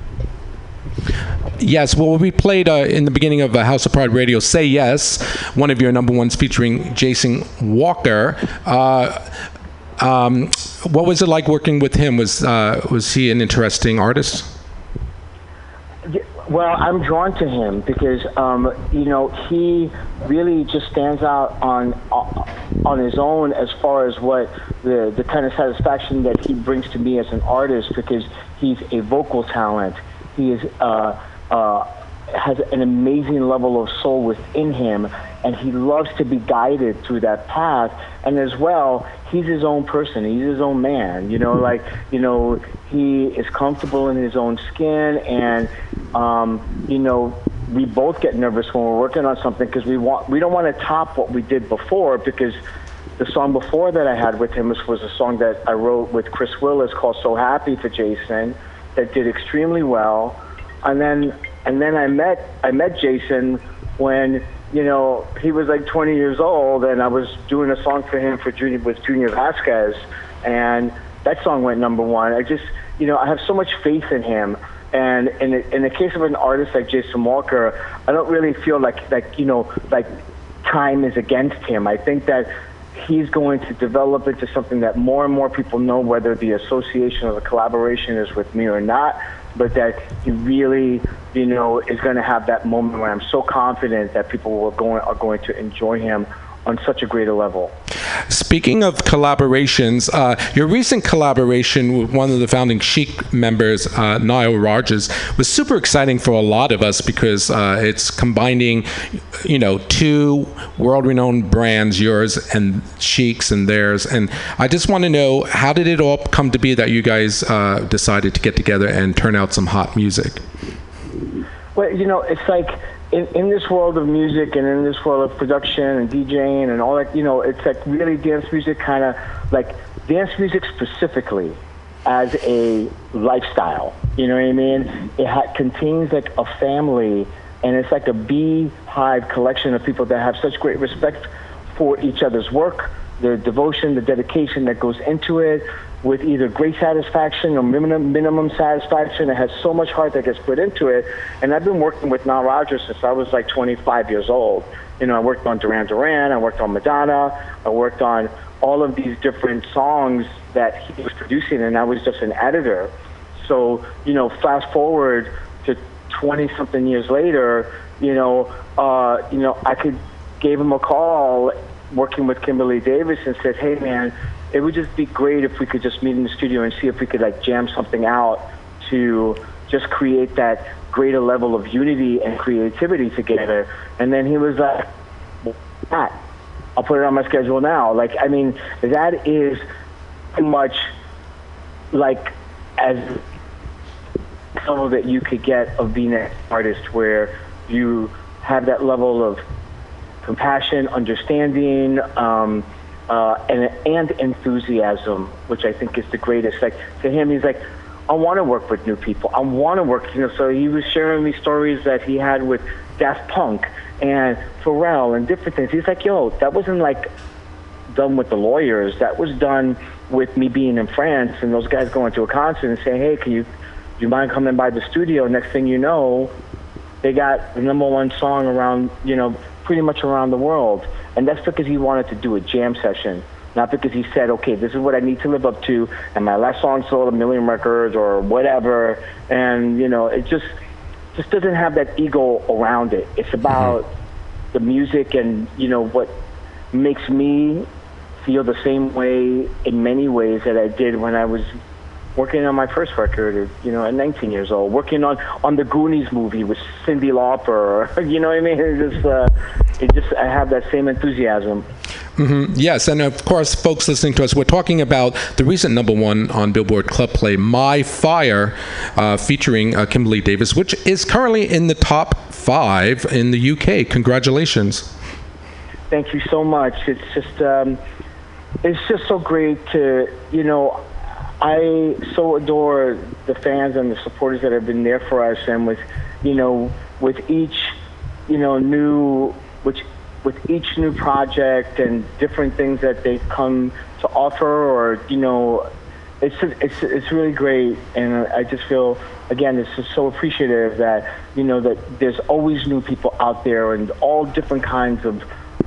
Yes, well, we played uh, in the beginning of uh, House of Pride Radio. Say yes, one of your number ones featuring Jason Walker. Uh, um, what was it like working with him? Was uh, was he an interesting artist? Well, I'm drawn to him because um, you know he really just stands out on on his own as far as what the the kind of satisfaction that he brings to me as an artist because he's a vocal talent. He is uh, uh, has an amazing level of soul within him, and he loves to be guided through that path. And as well, he's his own person. He's his own man. You know, like you know, he is comfortable in his own skin, and um, you know, we both get nervous when we're working on something because we want we don't want to top what we did before because the song before that I had with him was, was a song that I wrote with Chris Willis called "So Happy" for Jason that did extremely well, and then and then I met I met Jason when you know he was like 20 years old and I was doing a song for him for Junior with Junior Vasquez, and that song went number one. I just you know I have so much faith in him. And in the, in the case of an artist like Jason Walker, I don't really feel like like you know like time is against him. I think that he's going to develop into something that more and more people know, whether the association or the collaboration is with me or not, but that he really, you know, is going to have that moment where I'm so confident that people are going are going to enjoy him on such a greater level. Speaking of collaborations, uh, your recent collaboration with one of the founding Chic members, uh, Nile Rodgers, was super exciting for a lot of us because uh, it's combining, you know, two world-renowned brands, yours and Chic's and theirs. And I just want to know, how did it all come to be that you guys uh, decided to get together and turn out some hot music? Well, you know, it's like in, in this world of music and in this world of production and DJing and all that, you know, it's like really dance music kind of like dance music specifically as a lifestyle. You know what I mean? It ha- contains like a family and it's like a beehive collection of people that have such great respect for each other's work, the devotion, the dedication that goes into it, with either great satisfaction or minimum, minimum satisfaction. It has so much heart that gets put into it. And I've been working with Nile Rodgers since I was like 25 years old. You know, I worked on Duran Duran, I worked on Madonna, I worked on all of these different songs that he was producing, and I was just an editor. So, you know, fast forward to 20 something years later, you know, uh, you know, I could gave him a call working with Kimberly Davis and said, "Hey, man, it would just be great if we could just meet in the studio and see if we could like jam something out to just create that greater level of unity and creativity together." And then he was like, "Pat, I'll put it on my schedule now." Like, I mean, that is much like as level that you could get of being an artist where you have that level of compassion, understanding, um, uh, and, and enthusiasm, which I think is the greatest. Like to him, he's like, I want to work with new people. I want to work, you know. So he was sharing me stories that he had with Daft Punk and Pharrell and different things. He's like, yo, that wasn't like done with the lawyers. That was done with me being in France and those guys going to a concert and saying, hey, can you, do you mind coming by the studio? Next thing you know, they got the number one song around, you know, pretty much around the world. And that's because he wanted to do a jam session, not because he said, okay, this is what I need to live up to, and my last song sold a million records or whatever. And, you know, it just, just doesn't have that ego around it. It's mm-hmm. about the music and, you know, what makes me feel the same way in many ways that I did when I was working on my first record, you know, at 19 years old, working on on the Goonies movie with Cyndi Lauper, you know what I mean? It just, uh, it just, I have that same enthusiasm. hmm Yes, and of course, folks listening to us, we're talking about the recent number one on Billboard Club Play, My Fire, uh, featuring uh, Kimberly Davis, which is currently in the top five in the UK. Congratulations. Thank you so much. It's just um, it's just so great to you know I so adore the fans and the supporters that have been there for us, and with you know with each you know new which with each new project and different things that they've come to offer, or you know it's it's it's really great, and I just feel again it's just so appreciative that you know that there's always new people out there and all different kinds of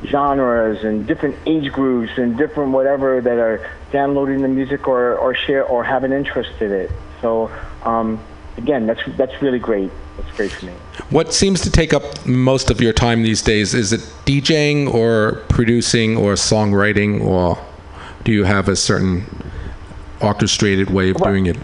genres and different age groups and different whatever that are downloading the music or or share or have an interest in it. So um, again, that's that's really great. That's great for me. What seems to take up most of your time these days? Is it DJing or producing or songwriting, or do you have a certain orchestrated way of doing it?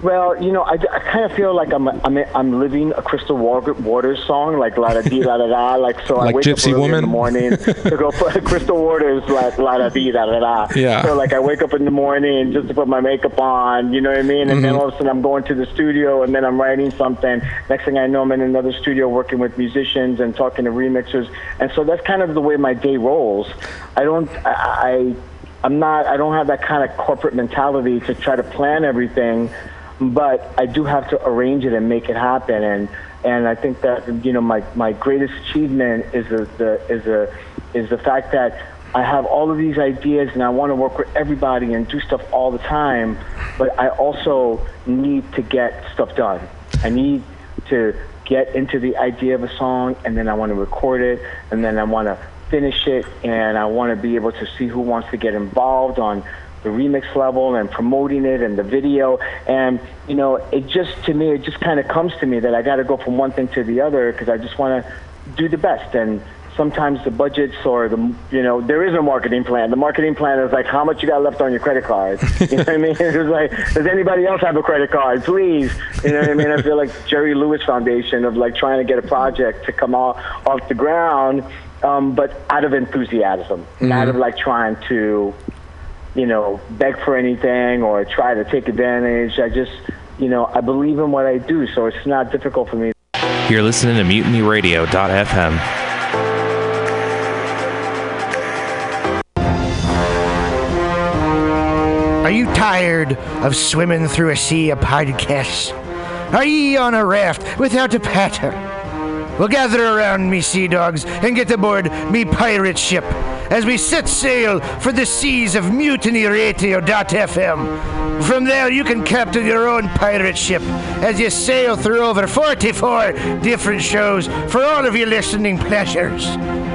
Well, you know, I, I kind of feel like I'm I'm I'm living a Crystal Wa- Waters song, like la da dee la da da. Like so, I wake Gypsy up early in the morning to go put Crystal Waters la la da dee la da da. Yeah. So like I wake up in the morning just to put my makeup on, you know what I mean, and then Mhm. all of a sudden I'm going to the studio and then I'm writing something. Next thing I know, I'm in another studio working with musicians and talking to remixers, and so that's kind of the way my day rolls. I don't I. I I'm not. I don't have that kind of corporate mentality to try to plan everything, but I do have to arrange it and make it happen. And and I think that you know my my greatest achievement is the, the is the is the fact that I have all of these ideas and I want to work with everybody and do stuff all the time, but I also need to get stuff done. I need to get into the idea of a song and then I want to record it and then I want to finish it and I want to be able to see who wants to get involved on the remix level and promoting it and the video. And you know it just to me it just kind of comes to me that I got to go from one thing to the other because I just want to do the best. And sometimes the budgets or the you know there is a marketing plan. The marketing plan is like how much you got left on your credit card? You know what I mean? It's like does anybody else have a credit card? Please. You know what I mean? I feel like Jerry Lewis Foundation of like trying to get a project to come off off the ground um, but out of enthusiasm. Not Mhm. of like trying to you know beg for anything or try to take advantage I just you know I believe in what I do so it's not difficult for me You're listening to MutinyRadio.fm. Are you tired of swimming through a sea of podcasts? Are ye on a raft without a paddle? Well, gather around me, sea dogs, and get aboard me pirate ship as we set sail for the seas of mutinyradio.fm. From there, you can captain your own pirate ship as you sail through over 44 different shows for all of your listening pleasures.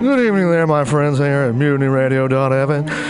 Good evening there, my friends here at MutinyRadio.fm.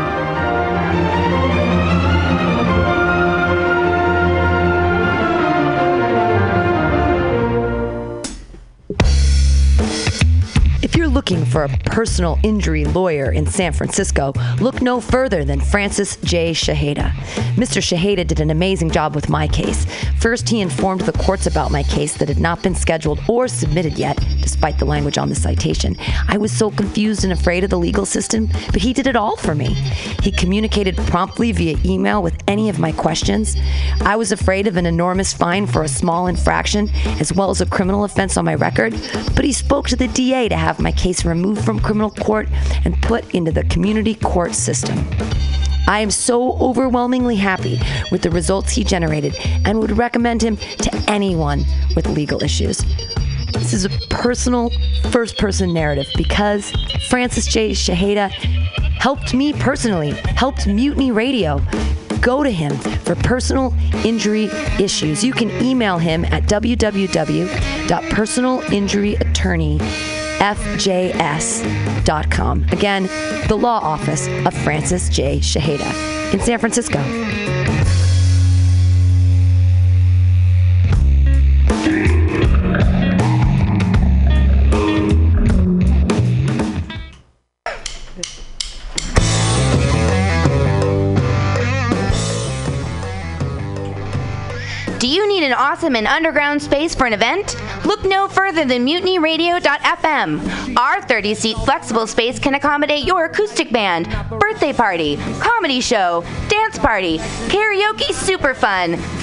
Looking for a personal injury lawyer in San Francisco, look no further than Francis J. Shaheda. Mr. Shaheda did an amazing job with my case. First, he informed the courts about my case that had not been scheduled or submitted yet, despite the language on the citation. I was so confused and afraid of the legal system, but he did it all for me. He communicated promptly via email with any of my questions. I was afraid of an enormous fine for a small infraction, as well as a criminal offense on my record, but he spoke to the DA to have my case removed from criminal court and put into the community court system. I am so overwhelmingly happy with the results he generated and would recommend him to anyone with legal issues. This is a personal, first person narrative because Francis J. Shaheda helped me personally, helped Mutiny Radio. Go to him for personal injury issues. You can email him at www.personalinjuryattorneyfjs.com. Again, the law office of Francis J. Shaheda in San Francisco. Awesome and underground space for an event? Look no further than mutinyradio.fm. Our 30 seat flexible space can accommodate your acoustic band, birthday party, comedy show, dance party, karaoke super fun,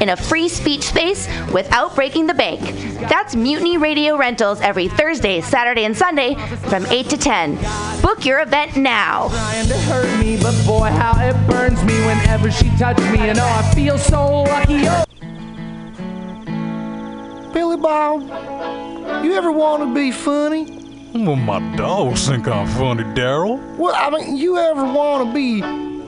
in a free speech space without breaking the bank. That's Mutiny Radio Rentals every Thursday, Saturday, and Sunday from 8 to 10. Book your event now. trying to hurt me, but boy, how it burns me whenever she touches me. And oh, I feel so lucky. Oh. Billy Bob, you ever want to be funny? Well, my dogs think I'm funny, Daryl. Well, I mean, you ever want to be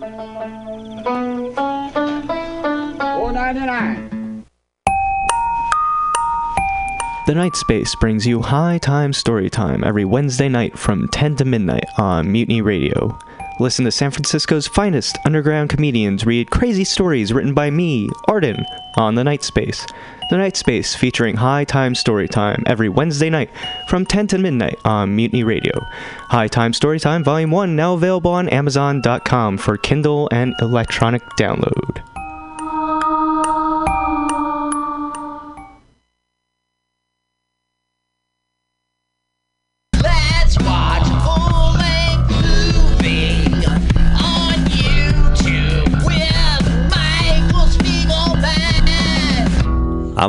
The Night Space brings you High Time Story Time every Wednesday night from 10 to midnight on Mutiny Radio. Listen to San Francisco's finest underground comedians read crazy stories written by me, Arden, on The Night Space. The Night Space featuring High Time Story Time every Wednesday night from 10 to midnight on Mutiny Radio. High Time Story Time Volume 1 now available on Amazon.com for Kindle and electronic download.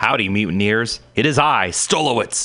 Howdy, mutineers. It is I, Stolowitz.